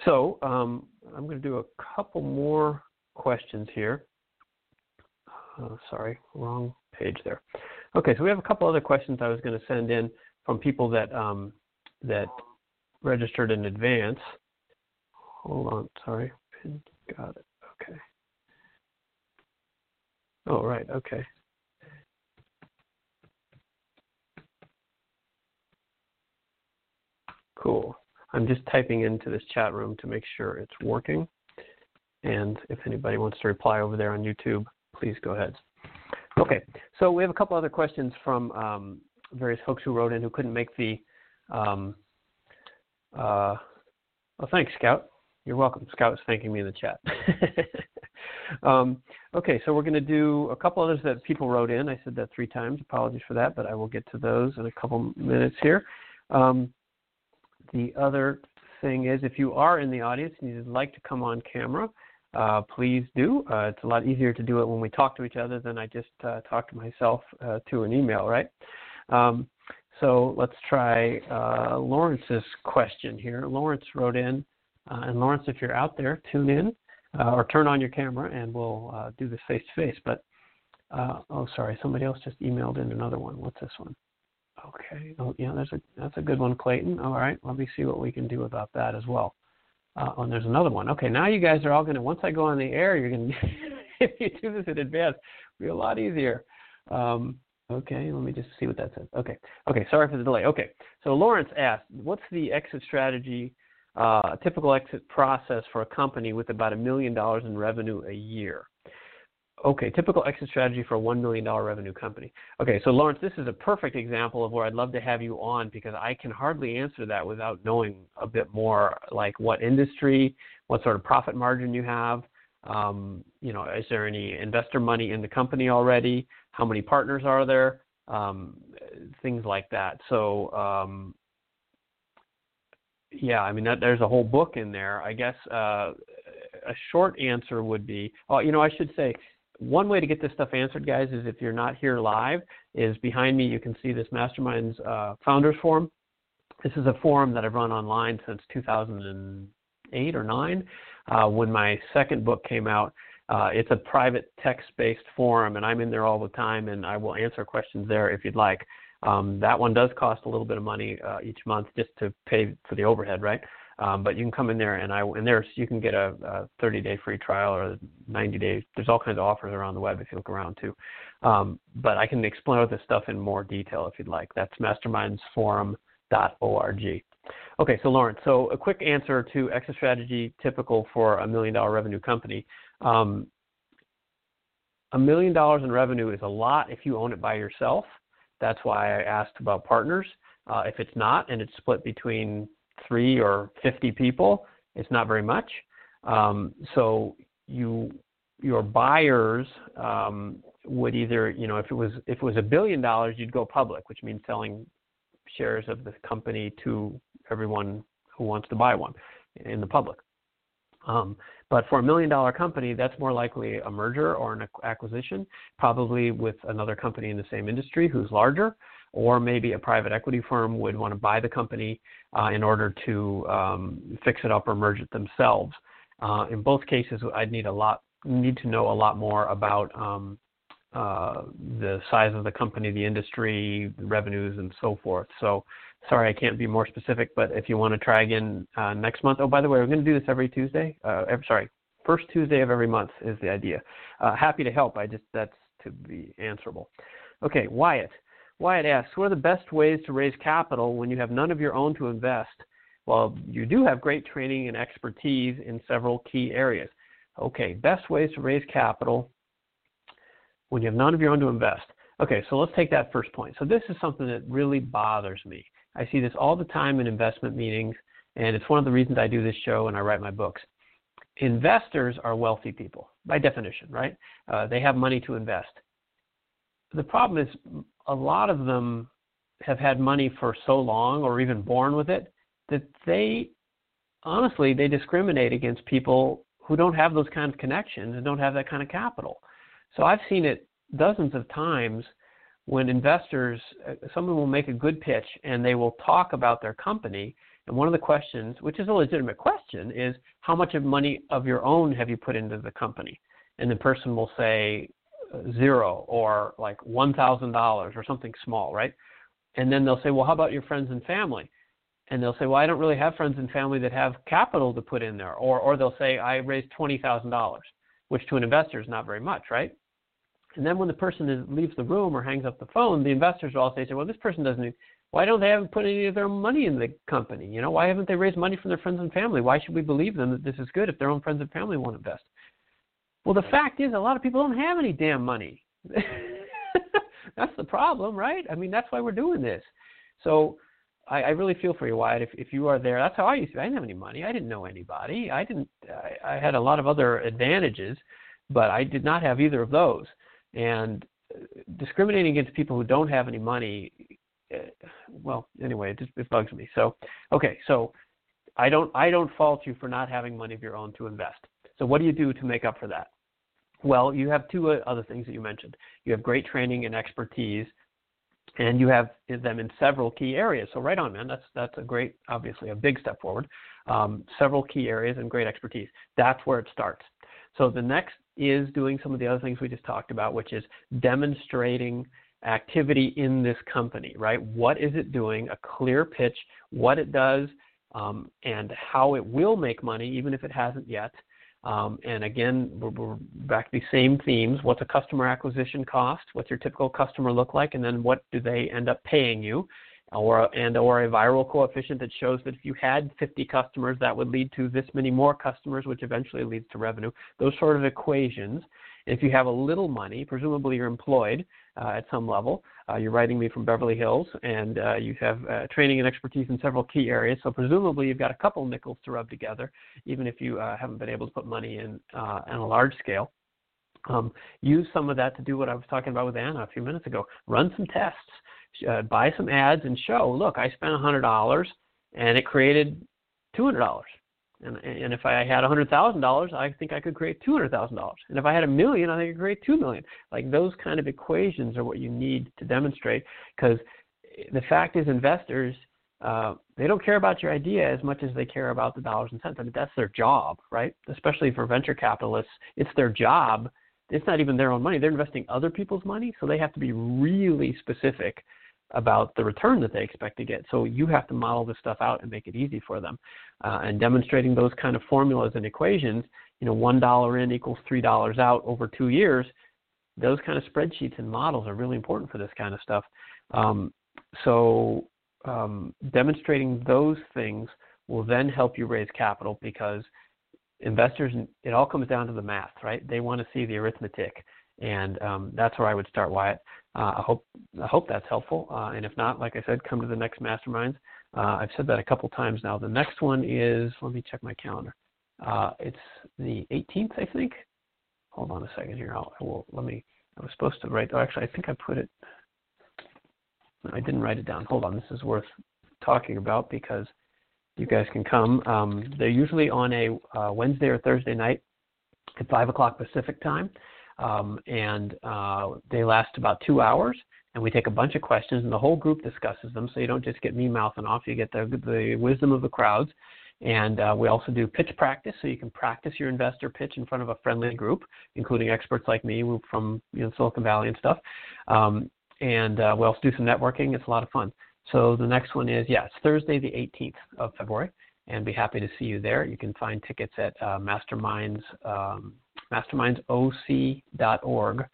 So um, I'm going to do a couple more questions here. Uh, sorry, wrong page there. Okay, so we have a couple other questions I was going to send in from people that um, that registered in advance. Hold on, sorry. Got it. Okay. Oh, right. Okay. Cool. I'm just typing into this chat room to make sure it's working. And if anybody wants to reply over there on YouTube, please go ahead. Okay, so we have a couple other questions from um, various folks who wrote in who couldn't make the. Um, uh, well, thanks, Scout. You're welcome. Scout is thanking me in the chat. um, okay, so we're going to do a couple others that people wrote in. I said that three times. Apologies for that, but I will get to those in a couple minutes here. Um, the other thing is, if you are in the audience and you'd like to come on camera, uh, please do. Uh, it's a lot easier to do it when we talk to each other than I just uh, talk to myself uh, to an email, right? Um, so let's try uh, Lawrence's question here. Lawrence wrote in, uh, and Lawrence, if you're out there, tune in or turn on your camera, and we'll do this face to face. But oh, sorry, somebody else just emailed in another one. What's this one? Okay. Oh, yeah, that's a that's a good one, Clayton. All right. Let me see what we can do about that as well. Uh, oh, and there's another one. Okay, now you guys are all going to. Once I go on the air, you're going to. if you do this in advance, it'll be a lot easier. Um, okay, let me just see what that says. Okay. Okay. Sorry for the delay. Okay. So Lawrence asked, what's the exit strategy, uh, typical exit process for a company with about a million dollars in revenue a year? Okay, typical exit strategy for a $1 million revenue company. Okay, so Lawrence, this is a perfect example of where I'd love to have you on because I can hardly answer that without knowing a bit more like what industry, what sort of profit margin you have. Um, you know, is there any investor money in the company already? How many partners are there? Um, things like that. So, um, yeah, I mean, that, there's a whole book in there. I guess uh, a short answer would be, oh, you know, I should say one way to get this stuff answered, guys, is if you're not here live, is behind me you can see this Masterminds uh, Founders Forum. This is a forum that I've run online since 2008 or 9. Uh, when my second book came out, uh, it's a private text-based forum, and I'm in there all the time, and I will answer questions there if you'd like. Um, that one does cost a little bit of money uh, each month just to pay for the overhead, right? Um, but you can come in there and I and there's you can get a, a 30 day free trial or 90 days. There's all kinds of offers around the web if you look around too. Um, but I can explain all this stuff in more detail if you'd like. That's mastermindsforum.org. Okay, so Lawrence, so a quick answer to exit strategy typical for a million dollar revenue company. Um, a million dollars in revenue is a lot if you own it by yourself. That's why I asked about partners. Uh, if it's not and it's split between three or 50 people, it's not very much. Um, so you your buyers um, would either you know if it was if it was a billion dollars you'd go public, which means selling shares of the company to everyone who wants to buy one in the public. Um, but for a million dollar company, that's more likely a merger or an acquisition, probably with another company in the same industry who's larger or maybe a private equity firm would want to buy the company uh, in order to um, fix it up or merge it themselves. Uh, in both cases, I'd need a lot need to know a lot more about um, uh, the size of the company, the industry, the revenues, and so forth. So, sorry, I can't be more specific. But if you want to try again uh, next month, oh, by the way, we're going to do this every Tuesday. Uh, sorry, first Tuesday of every month is the idea. Happy to help. I just that's to be answerable. Okay, Wyatt. Wyatt asks, what are the best ways to raise capital when you have none of your own to invest? Well, you do have great training and expertise in several key areas. Okay, best ways to raise capital when you have none of your own to invest. Okay, so let's take that first point. So this is something that really bothers me. I see this all the time in investment meetings, and it's one of the reasons I do this show and I write my books. Investors are wealthy people by definition, right? Uh, they have money to invest. The problem is a lot of them have had money for so long or even born with it that they honestly they discriminate against people who don't have those kind of connections and don't have that kind of capital. So I've seen it dozens of times when investors, uh, someone will make a good pitch and they will talk about their company. And one of the questions, which is a legitimate question, is how much of money of your own have you put into the company? And the person will say uh, zero or like $1,000 or something small, right? And then they'll say, well, how about your friends and family? And they'll say, well, I don't really have friends and family that have capital to put in there. Or, or they'll say, I raised $20,000, which to an investor is not very much, right? And then when the person is, leaves the room or hangs up the phone, the investors will all say, well, this person doesn't, why don't they haven't put any of their money in the company? You know, why haven't they raised money from their friends and family? Why should we believe them that this is good if their own friends and family won't invest? Well, the fact is, a lot of people don't have any damn money. that's the problem, right? I mean, that's why we're doing this. So I, I really feel for you, Wyatt. If if you are there, that's how I used to. Be. I didn't have any money. I didn't know anybody. I didn't. I, I had a lot of other advantages, but I did not have either of those. And uh, discriminating against people who don't have any money, uh, well, anyway, it just it bugs me. So, okay, so I don't I don't fault you for not having money of your own to invest. So what do you do to make up for that? Well, you have two uh, other things that you mentioned. You have great training and expertise, and you have them in several key areas. So right on, man. That's that's a great, obviously, a big step forward. Um, several key areas and great expertise. That's where it starts. So the next is doing some of the other things we just talked about, which is demonstrating activity in this company, right? What is it doing? A clear pitch, what it does, um, and how it will make money, even if it hasn't yet. Um, and again, we're, we're, back to the same themes. What's a customer acquisition cost? What's your typical customer look like? And then what do they end up paying you? Or and or a viral coefficient that shows that if you had 50 customers, that would lead to this many more customers, which eventually leads to revenue. Those sort of equations. If you have a little money, presumably you're employed uh, at some level. Uh, you're writing me from Beverly Hills, and uh, you have uh, training and expertise in several key areas. So presumably you've got a couple nickels to rub together, even if you uh, haven't been able to put money in uh, on a large scale. Um, use some of that to do what I was talking about with Anna a few minutes ago. Run some tests, uh, buy some ads, and show. Look, I spent $100 and it created $200. And, and if I had $100,000, I think I could create $200,000. And if I had a million, I think I could create 2 million. Like those kind of equations are what you need to demonstrate because the fact is investors, uh, they don't care about your idea as much as they care about the dollars and cents. I mean, that's their job, right? Especially for venture capitalists, it's their job. It's not even their own money. They're investing other people's money, so they have to be really specific about the return that they expect to get. So you have to model this stuff out and make it easy for them. Uh, and demonstrating those kind of formulas and equations, you know, one dollar in equals three dollars out over two years. Those kind of spreadsheets and models are really important for this kind of stuff. Um, so um, demonstrating those things will then help you raise capital because investors, it all comes down to the math, right? They want to see the arithmetic. And um, that's where I would start, Wyatt. Uh, I hope I hope that's helpful. Uh, and if not, like I said, come to the next masterminds. Uh, I've said that a couple times now. The next one is let me check my calendar. Uh, it's the 18th, I think. Hold on a second here. I'll, I will let me. I was supposed to write. Oh, actually, I think I put it. I didn't write it down. Hold on. This is worth talking about because you guys can come. Um, they're usually on a uh, Wednesday or Thursday night at five o'clock Pacific time um, and uh, they last about two hours. And we take a bunch of questions, and the whole group discusses them. So you don't just get me mouthing off; you get the the wisdom of the crowds. And uh, we also do pitch practice, so you can practice your investor pitch in front of a friendly group, including experts like me from you know, Silicon Valley and stuff. Um, and uh, we also do some networking. It's a lot of fun. So the next one is, yeah, it's Thursday the 18th of February, and be happy to see you there. You can find tickets at uh, Masterminds um, mastermindsoc.org.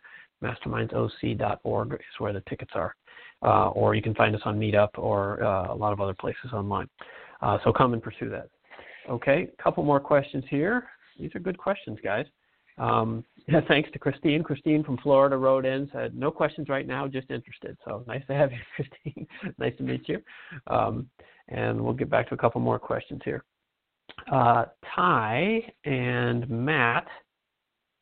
Mastermindsoc.org is where the tickets are. Uh, or you can find us on Meetup or uh, a lot of other places online. Uh, so come and pursue that. Okay, a couple more questions here. These are good questions, guys. Um, thanks to Christine. Christine from Florida wrote in, said, no questions right now, just interested. So nice to have you, Christine. nice to meet you. Um, and we'll get back to a couple more questions here. Uh, Ty and Matt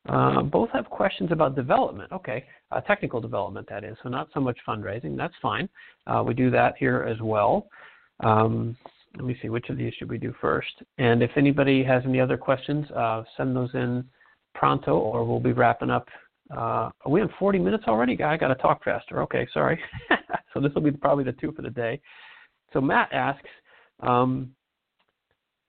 uh, both have questions about development. Okay, uh, technical development, that is. So, not so much fundraising. That's fine. Uh, we do that here as well. Um, let me see, which of these should we do first? And if anybody has any other questions, uh, send those in pronto or we'll be wrapping up. Uh, are we in 40 minutes already? I got to talk faster. Okay, sorry. so, this will be probably the two for the day. So, Matt asks, um,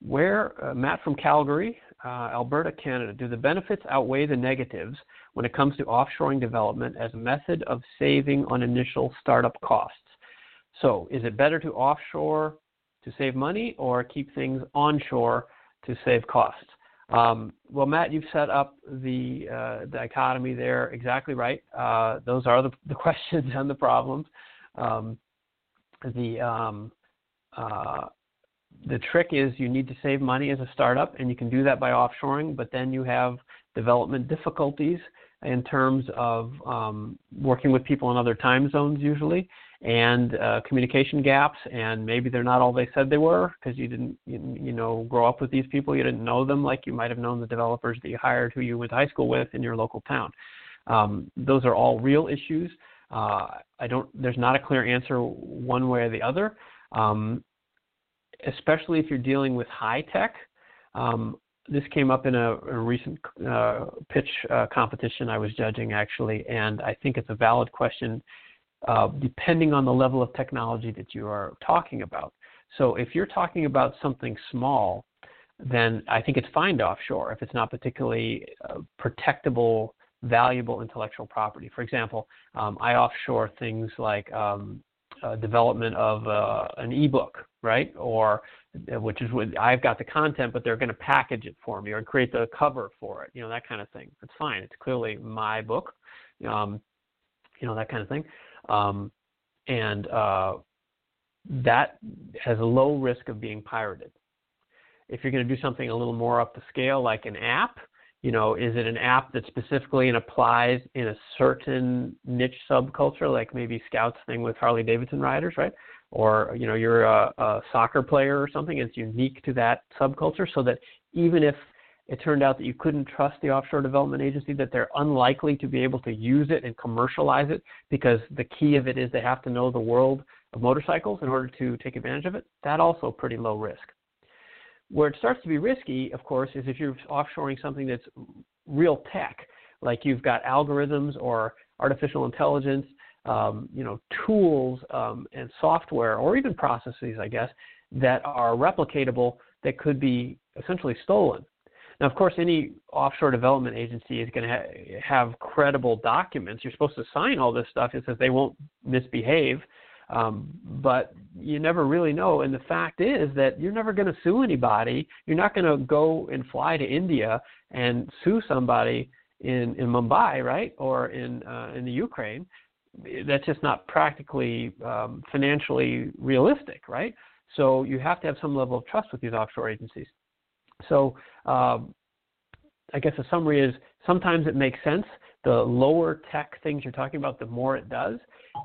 where, uh, Matt from Calgary, uh, Alberta, Canada, do the benefits outweigh the negatives when it comes to offshoring development as a method of saving on initial startup costs? So, is it better to offshore to save money or keep things onshore to save costs? Um, well, Matt, you've set up the uh, dichotomy there exactly right. Uh, those are the, the, questions and the problems. Um, the um, uh, the trick is you need to save money as a startup, and you can do that by offshoring, but then you have development difficulties in terms of um, working with people in other time zones usually and uh, communication gaps and maybe they're not all they said they were because you didn't you, you, know grow up with these people. You didn't know them like you might have known the developers that you hired who you went to high school with in your local town. Um, those are all real issues. Uh, i don't there's not a clear answer one way or the other. Um, especially if you're dealing with high tech. Um, this came up in a, a recent uh, pitch uh, competition I was judging actually, and I think it's a valid question uh, depending on the level of technology that you are talking about. So if you're talking about something small, then I think it's fine to offshore if it's not particularly uh, protectable, valuable intellectual property. For example, um, I offshore things like um, uh, development of uh, an ebook, right? Or uh, which is what I've got the content, but they're going to package it for me or create the cover for it, you know, that kind of thing. It's fine. It's clearly my book, um, you know, that kind of thing. Um, and uh, that has a low risk of being pirated. If you're going to do something a little more up the scale, like an app, you know, is it an app that specifically and applies in a certain niche subculture, like maybe Scout's thing with Harley Davidson riders, right? Or you know, you're a, a soccer player or something, it's unique to that subculture, so that even if it turned out that you couldn't trust the offshore development agency, that they're unlikely to be able to use it and commercialize it because the key of it is they have to know the world of motorcycles in order to take advantage of it. That also pretty low risk. Where it starts to be risky, of course, is if you're offshoring something that's real tech, like you've got algorithms or artificial intelligence, um, you know, tools um, and software, or even processes, I guess, that are replicatable that could be essentially stolen. Now, of course, any offshore development agency is going to ha- have credible documents. You're supposed to sign all this stuff. It says they won't misbehave um, but you never really know. And the fact is that you're never going to sue anybody. You're not going to go and fly to India and sue somebody in, in Mumbai, right, or in uh, in the Ukraine. That's just not practically um, financially realistic, right? So you have to have some level of trust with these offshore agencies. So um, I guess the summary is sometimes it makes sense. The lower tech things you're talking about, the more it does.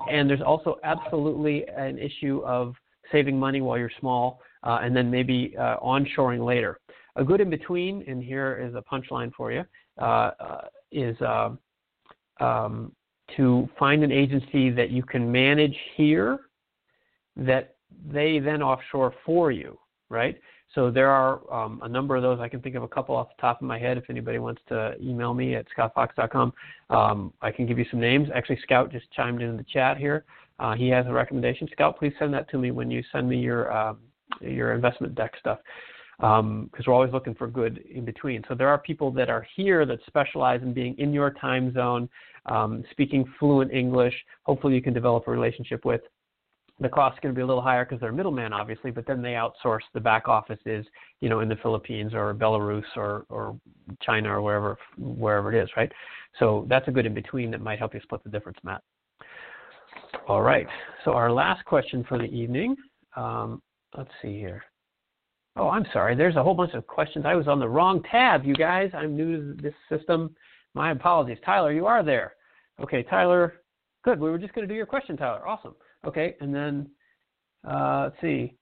And there's also absolutely an issue of saving money while you're small uh, and then maybe uh, onshoring later. A good in between, and here is a punchline for you, uh, uh is uh, um, to find an agency that you can manage here that they then offshore for you, right? So there are um, a number of those. I can think of a couple off the top of my head. If anybody wants to email me at scottfox.com, um, I can give you some names. Actually, Scout just chimed in the chat here. Uh, he has a recommendation. Scout, please send that to me when you send me your uh, your investment deck stuff, because um, we're always looking for good in between. So there are people that are here that specialize in being in your time zone, um, speaking fluent English. Hopefully, you can develop a relationship with the cost is going to be a little higher because they're middleman, obviously, but then they outsource the back offices, you know, in the Philippines or Belarus or, or China or wherever wherever it is, right? So that's a good in between that might help you split the difference, Matt. All right. So our last question for the evening. Um, let's see here. Oh, I'm sorry. There's a whole bunch of questions. I was on the wrong tab, you guys. I'm new to this system. My apologies. Tyler, you are there. Okay, Tyler. Good. We were just going to do your question, Tyler. Awesome. Okay, and then uh, let's see.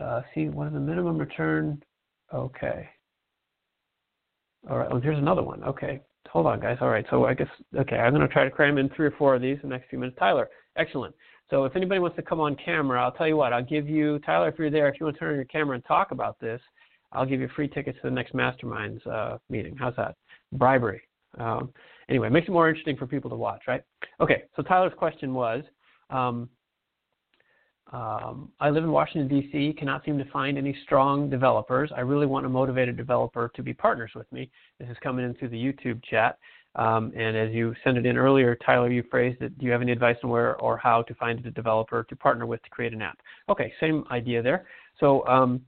uh, see what is the minimum return? Okay. All right. Oh, here's another one. Okay. Hold on, guys. All right. So I guess okay. I'm going to try to cram in three or four of these in the next few minutes. Tyler, excellent. So if anybody wants to come on camera, I'll tell you what. I'll give you Tyler if you're there. If you want to turn on your camera and talk about this, I'll give you free tickets to the next masterminds uh, meeting. How's that? Bribery. Um, anyway, makes it more interesting for people to watch, right? Okay. So Tyler's question was. Um, um, I live in Washington, D.C., cannot seem to find any strong developers. I really want a motivated developer to be partners with me. This is coming in through the YouTube chat. Um, and as you sent it in earlier, Tyler, you phrased it. Do you have any advice on where or how to find a developer to partner with to create an app? Okay, same idea there. So um,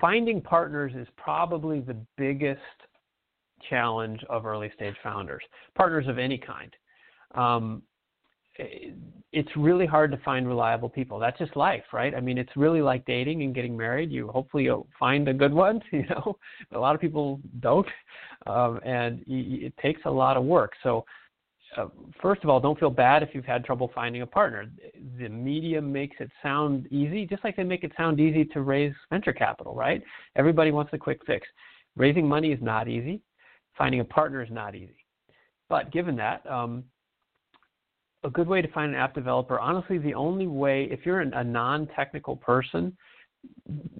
finding partners is probably the biggest challenge of early stage founders, partners of any kind. Um, it's really hard to find reliable people. That's just life, right? I mean, it's really like dating and getting married. You hopefully you'll find a good one, you know. A lot of people don't, um, and it takes a lot of work. So, uh, first of all, don't feel bad if you've had trouble finding a partner. The media makes it sound easy, just like they make it sound easy to raise venture capital, right? Everybody wants a quick fix. Raising money is not easy. Finding a partner is not easy. But given that, um, a good way to find an app developer, honestly, the only way, if you're a non-technical person,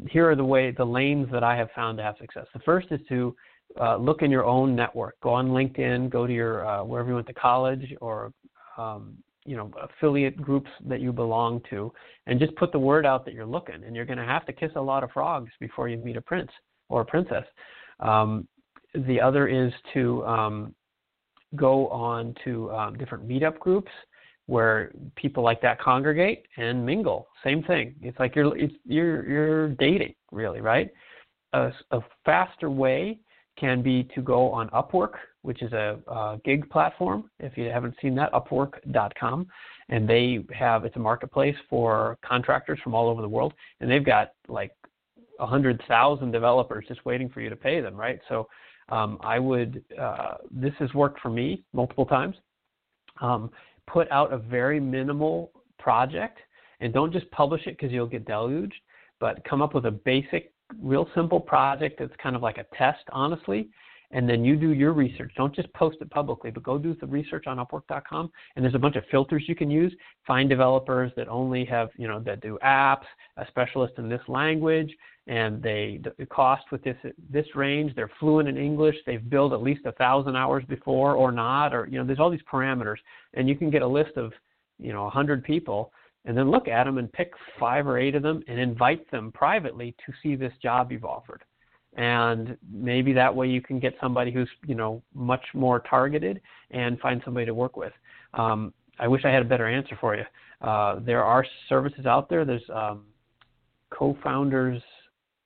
here are the way, the lanes that I have found to have success. The first is to uh, look in your own network. Go on LinkedIn, go to your uh, wherever you went to college, or um, you know affiliate groups that you belong to, and just put the word out that you're looking. And you're going to have to kiss a lot of frogs before you meet a prince or a princess. Um, the other is to um, go on to um, different meetup groups where people like that congregate and mingle. Same thing. It's like you're it's, you're you're dating really, right? A, a faster way can be to go on Upwork, which is a, a gig platform. If you haven't seen that, Upwork.com, and they have it's a marketplace for contractors from all over the world, and they've got like a hundred thousand developers just waiting for you to pay them, right? So um, I would uh, this has worked for me multiple times. Um, put out a very minimal project and don't just publish it because you'll get deluged, but come up with a basic, real simple project that's kind of like a test, honestly. And then you do your research. Don't just post it publicly, but go do the research on Upwork.com. And there's a bunch of filters you can use. Find developers that only have, you know, that do apps, a specialist in this language, and they the cost with this this range. They're fluent in English. They've built at least a thousand hours before or not, or you know, there's all these parameters, and you can get a list of you know a hundred people, and then look at them and pick five or eight of them and invite them privately to see this job you've offered. And maybe that way you can get somebody who's you know much more targeted and find somebody to work with. Um, I wish I had a better answer for you. Uh, there are services out there. There's um, co-founders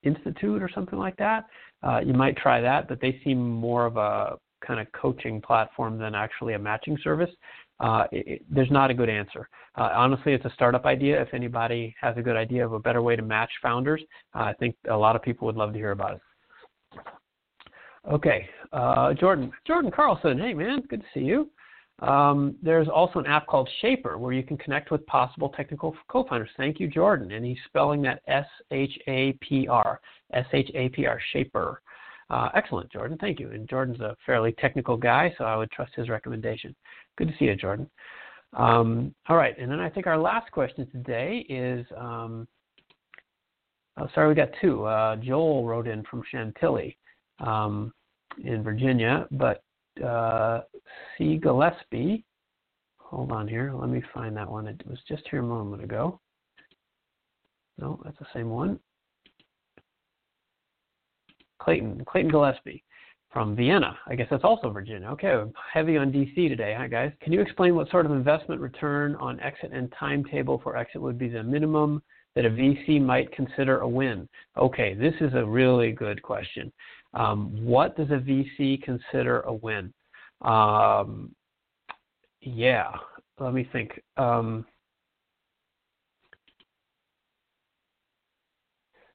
Institute or something like that. Uh, you might try that, but they seem more of a kind of coaching platform than actually a matching service. Uh, it, it, there's not a good answer. Uh, honestly, it's a startup idea. If anybody has a good idea of a better way to match founders, I think a lot of people would love to hear about it. Okay, uh, Jordan. Jordan Carlson. Hey, man, good to see you. Um, there's also an app called Shapr where you can connect with possible technical co-founders. Thank you, Jordan. And he's spelling that S-H-A-P-R, Shaper. Shapr. Uh, excellent, Jordan. Thank you. And Jordan's a fairly technical guy, so I would trust his recommendation. Good to see you, Jordan. Um, all right, and then I think our last question today is, um, oh, sorry, we got two. Uh, Joel wrote in from Chantilly um, in Virginia, but uh, C. Gillespie. Hold on here. Let me find that one. It was just here a moment ago. No, that's the same one. Clayton, Clayton Gillespie from Vienna. I guess that's also Virginia. Okay, heavy on DC today, huh, guys? Can you explain what sort of investment return on exit and timetable for exit would be the minimum that a VC might consider a win? Okay, this is a really good question. Um, what does a VC consider a win? Um, yeah, let me think. Um,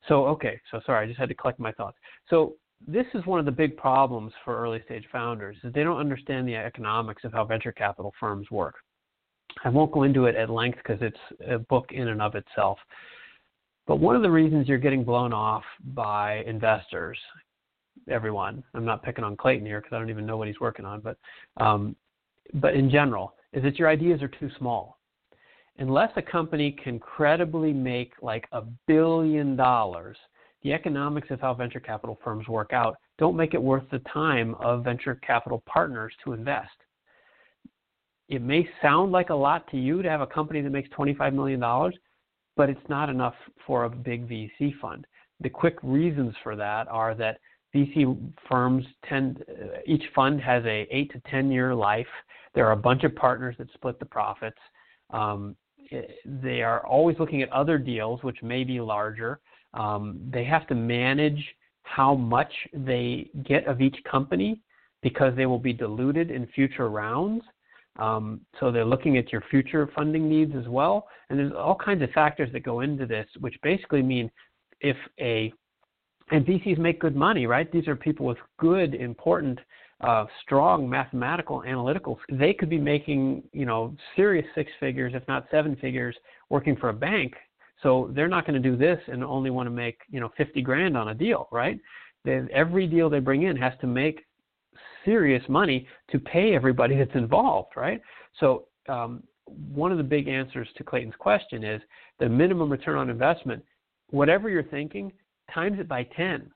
so, okay, so sorry, I just had to collect my thoughts. So, this is one of the big problems for early stage founders is they don't understand the economics of how venture capital firms work. I won't go into it at length because it's a book in and of itself But one of the reasons you're getting blown off by investors, everyone, I'm not picking on Clayton here because I don't even know what he's working on, but um, but in general, is that your ideas are too small. Unless a company can credibly make like a billion dollars, the economics of how venture capital firms work out don't make it worth the time of venture capital partners to invest. It may sound like a lot to you to have a company that makes $25 million, but it's not enough for a big VC fund. The quick reasons for that are that VC firms tend, each fund has a 8 to 10 year life. There are a bunch of partners that split the profits. Um, they are always looking at other deals, which may be larger. Um, they have to manage how much they get of each company because they will be diluted in future rounds. Um, so they're looking at your future funding needs as well. And there's all kinds of factors that go into this, which basically mean if a and VCs make good money, right? These are people with good, important, uh, strong mathematical, analytical. They could be making, you know, serious six figures, if not seven figures, working for a bank so they're not going to do this and only want to make you know 50 grand on a deal, right? They, every deal they bring in has to make serious money to pay everybody that's involved, right? So um, one of the big answers to Clayton's question is the minimum return on investment. Whatever you're thinking, times it by 10,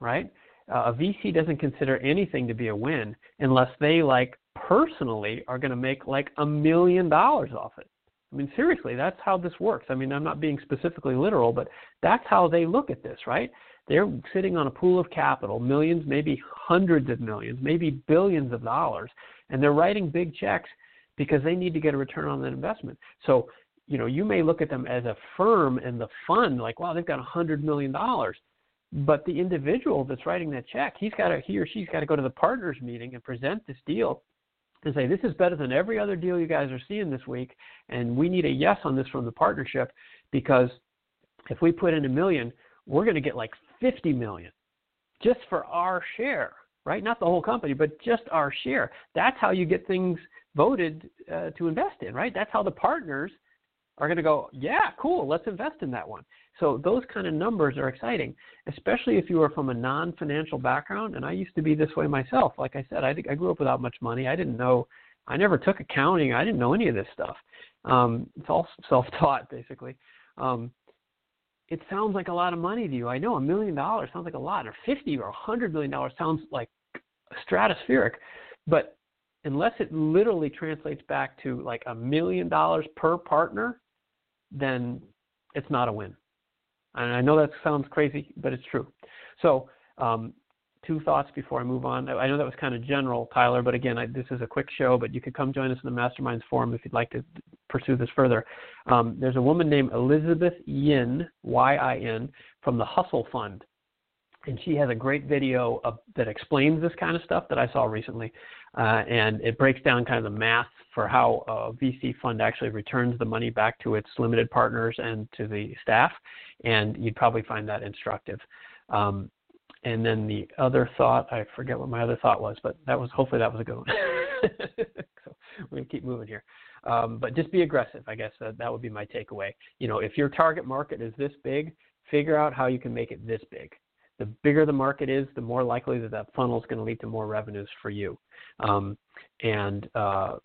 right? Uh, a VC doesn't consider anything to be a win unless they like personally are going to make like a million dollars off it. I mean, seriously, that's how this works. I mean, I'm not being specifically literal, but that's how they look at this, right? They're sitting on a pool of capital, millions, maybe hundreds of millions, maybe billions of dollars, and they're writing big checks because they need to get a return on that investment. So, you know, you may look at them as a firm and the fund, like, wow, they've got a hundred million dollars. But the individual that's writing that check, he's got to, he or she's got to go to the partners meeting and present this deal and say, this is better than every other deal you guys are seeing this week, and we need a yes on this from the partnership because if we put in a million, we're going to get like 50 million just for our share, right? Not the whole company, but just our share. That's how you get things voted uh, to invest in, right? That's how the partners are going to go, yeah, cool, let's invest in that one. So those kind of numbers are exciting, especially if you are from a non-financial background. And I used to be this way myself. Like I said, I, I grew up without much money. I didn't know. I never took accounting. I didn't know any of this stuff. Um, it's all self-taught, basically. Um, it sounds like a lot of money to you. I know a million dollars sounds like a lot, or fifty or a hundred million dollars sounds like stratospheric, but unless it literally translates back to like a million dollars per partner, then it's not a win. And I know that sounds crazy, but it's true. So, um, two thoughts before I move on. I know that was kind of general, Tyler, but again, I, this is a quick show, but you could come join us in the Masterminds Forum if you'd like to pursue this further. Um, there's a woman named Elizabeth Yin, Y I N, from the Hustle Fund. And she has a great video of, that explains this kind of stuff that I saw recently. Uh, and it breaks down kind of the math for how a VC fund actually returns the money back to its limited partners and to the staff, and you'd probably find that instructive. Um, and then the other thought, I forget what my other thought was, but that was hopefully that was a good one. so we're gonna keep moving here. Um, but just be aggressive, I guess uh, that would be my takeaway. You know, if your target market is this big, figure out how you can make it this big. The bigger the market is, the more likely that that funnel is going to lead to more revenues for you. Um, and uh,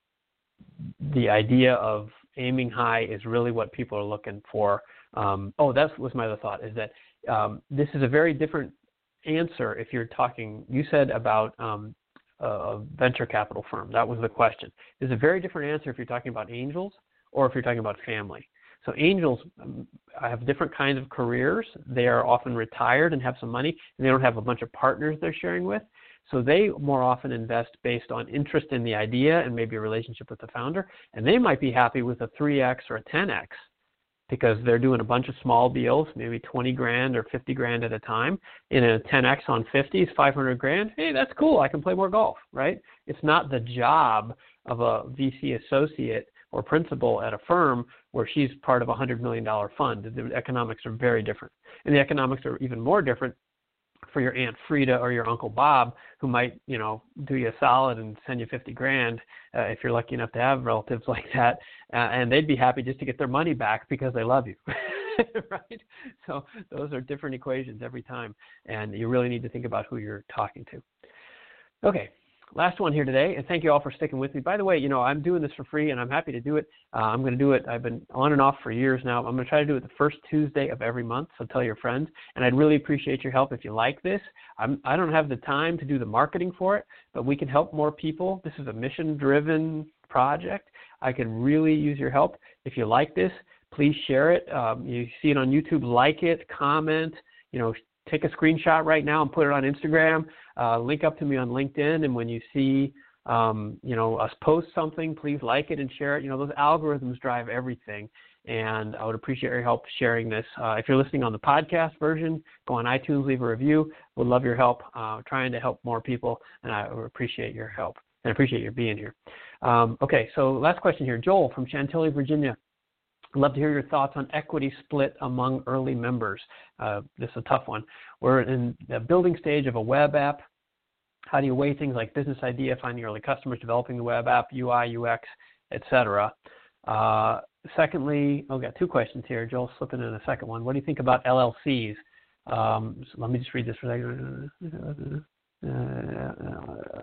the idea of aiming high is really what people are looking for. Um, oh, that was my other thought is that um, this is a very different answer if you're talking, you said about um, a venture capital firm. That was the question. It's a very different answer if you're talking about angels or if you're talking about family. So angels um, have different kinds of careers. They are often retired and have some money, and they don't have a bunch of partners they're sharing with. So they more often invest based on interest in the idea and maybe a relationship with the founder. And they might be happy with a 3x or a 10x because they're doing a bunch of small deals, maybe 20 grand or 50 grand at a time. In a 10x on 50 is 500 grand. Hey, that's cool. I can play more golf, right? It's not the job of a VC associate or principal at a firm where she's part of a $100 million fund. The economics are very different. And the economics are even more different for your aunt Frida or your uncle Bob, who might you know do you a solid and send you fifty grand uh, if you're lucky enough to have relatives like that, uh, and they'd be happy just to get their money back because they love you. right? So those are different equations every time, and you really need to think about who you're talking to. Okay, last one here today, and thank you all for sticking with me. By the way, you know I'm doing this for free, and I'm happy to do it. Uh, I'm going to do it. I've been on and off for years now. I'm going to try to do it the first Tuesday of every month. So tell your friends, and I'd really appreciate your help if you like this. I'm, I don't have the time to do the marketing for it, but we can help more people. This is a mission-driven project. I could really use your help. If you like this, please share it. Um, you see it on YouTube, like it, comment. You know, take a screenshot right now and put it on Instagram. Uh, link up to me on LinkedIn, and when you see um, you know us post something, please like it and share it. You know those algorithms drive everything, and I would appreciate your help sharing this. Uh, if you're listening on the podcast version, go on iTunes, leave a review. Would love your help uh, trying to help more people, and I appreciate your help and appreciate your being here. Um, okay, so last question here, Joel from Chantilly, Virginia. I'd love to hear your thoughts on equity split among early members. Uh, this is a tough one. We're in the building stage of a web app. How do you weigh things like business idea, finding early customers, developing the web app, UI, UX, etc. Uh, secondly, I've oh, got two questions here. Joel slipping in a second one. What do you think about LLCs? Um, so let me just read this for a second. Uh,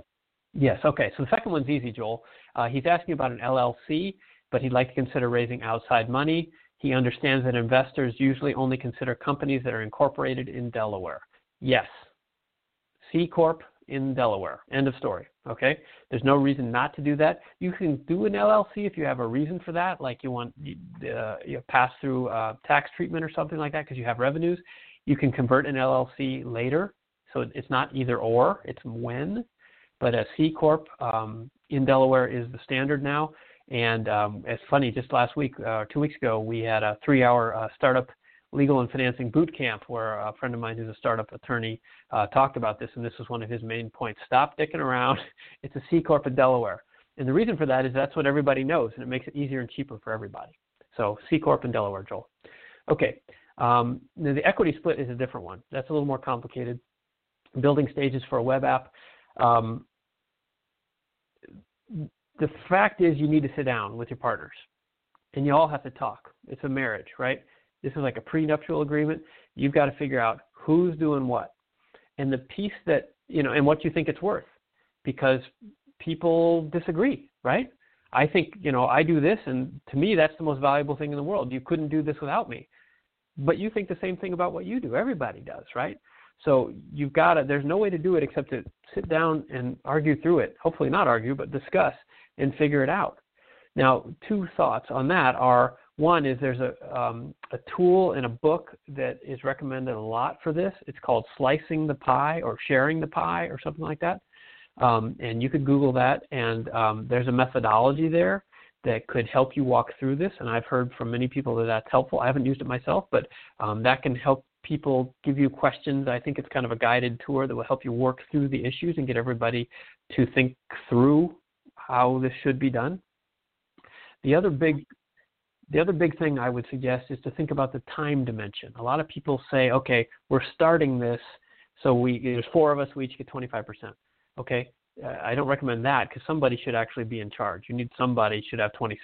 yes, okay. So the second one's easy, Joel. Uh, he's asking about an LLC but he'd like to consider raising outside money. He understands that investors usually only consider companies that are incorporated in Delaware. Yes, C Corp in Delaware. End of story. Okay? There's no reason not to do that. You can do an LLC if you have a reason for that, like you want uh, you pass through uh, tax treatment or something like that because you have revenues. You can convert an LLC later. So it's not either or, it's when. But a C Corp um, in Delaware is the standard now. And um, it's funny, just last week, uh, two weeks ago, we had a three hour uh, startup legal and financing boot camp where a friend of mine who's a startup attorney uh, talked about this, and this was one of his main points. Stop dicking around. It's a C Corp in Delaware. And the reason for that is that's what everybody knows, and it makes it easier and cheaper for everybody. So C Corp in Delaware, Joel. Okay. Um, the equity split is a different one. That's a little more complicated. Building stages for a web app. Um, the fact is you need to sit down with your partners and you all have to talk. It's a marriage, right? This is like a prenuptial agreement. You've got to figure out who's doing what and the piece that, you know, and what you think it's worth because people disagree, right? I think, you know, I do this and to me that's the most valuable thing in the world. You couldn't do this without me. But you think the same thing about what you do. Everybody does, right? So you've got to, there's no way to do it except to sit down and argue through it. Hopefully not argue, but discuss and figure it out. Now, two thoughts on that are one is there's a, um, a tool in a book that is recommended a lot for this. It's called Slicing the Pie or Sharing the Pie or something like that. Um, and you could Google that, and um, there's a methodology there that could help you walk through this. And I've heard from many people that that's helpful. I haven't used it myself, but um, that can help people give you questions. I think it's kind of a guided tour that will help you work through the issues and get everybody to think through how this should be done. The other big the other big thing I would suggest is to think about the time dimension. A lot of people say, okay, we're starting this, so we there's four of us, we each get 25%. Okay, uh, I don't recommend that because somebody should actually be in charge. You need somebody should have 26%,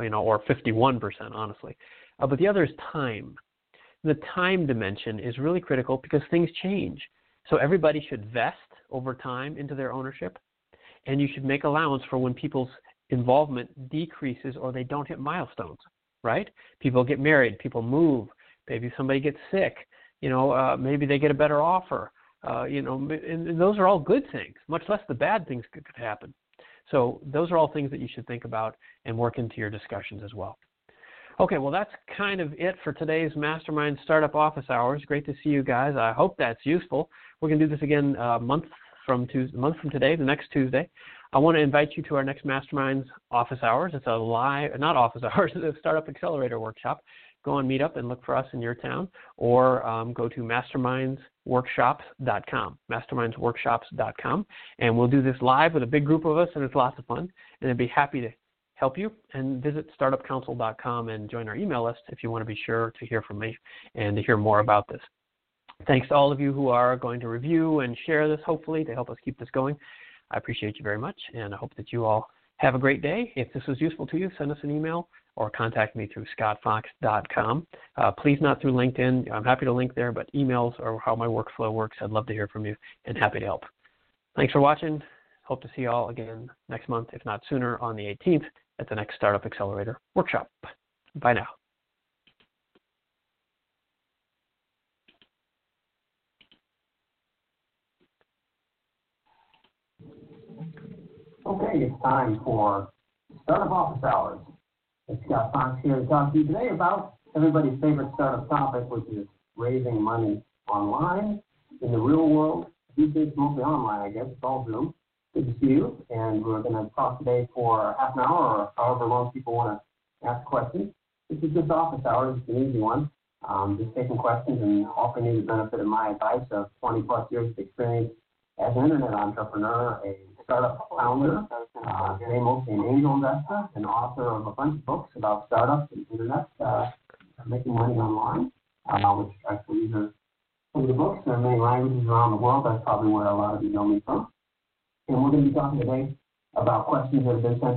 you know, or 51%, honestly. Uh, but the other is time. The time dimension is really critical because things change. So everybody should vest over time into their ownership and you should make allowance for when people's involvement decreases or they don't hit milestones right? People get married people move maybe somebody gets sick you know uh, maybe they get a better offer uh, you know and, those are all good things much less the bad things could, could happen. So those are all things that you should think about and work into your discussions as well. Okay well that's kind of it for today's mastermind startup office hours. Great to see you guys. I hope that's useful. We're going to do this again uh, month from Tuesday, a month from today, the next Tuesday. I want to invite you to our next Masterminds office hours. It's a live, not office hours, it's a Startup Accelerator workshop. Go on Meetup and look for us in your town, or um, go to mastermindsworkshops.com, mastermindsworkshops.com, and we'll do this live with a big group of us, and it's lots of fun. And I'd be happy to help you. And visit startupcouncil.com and join our email list if you want to be sure to hear from me and to hear more about this. Thanks to all of you who are going to review and share this, hopefully, to help us keep this going. I appreciate you very much, and I hope that you all Have a great day. If this was useful to you, send us an email or contact me through scottfox.com. Uh, please not through LinkedIn. I'm happy to link there, but emails are how my workflow works. I'd love to hear from you and happy to help. Thanks for watching. Hope to see you all again next month, if not sooner, on the 18th at the next Startup Accelerator workshop. Bye now. Okay, it's time for Startup Office Hours. It's Scott Fox here to talk to you today about everybody's favorite startup topic, which is raising money online in the real world. These days, mostly online, I guess. It's all Zoom. Good to see you. And we're going to talk today for half an hour or however long people want to ask questions. This is just office hours. It's an easy one. Um, just taking questions and offering you the benefit of my advice of 20 plus years of experience as an internet entrepreneur, a startup founder, uh, an angel investor, and author of a bunch of books about startups and internet, uh, making money online, uh, which actually these are some of the books. Are many languages around the world. That's probably where a lot of you know me from. And we're going to be talking today about questions that have been sent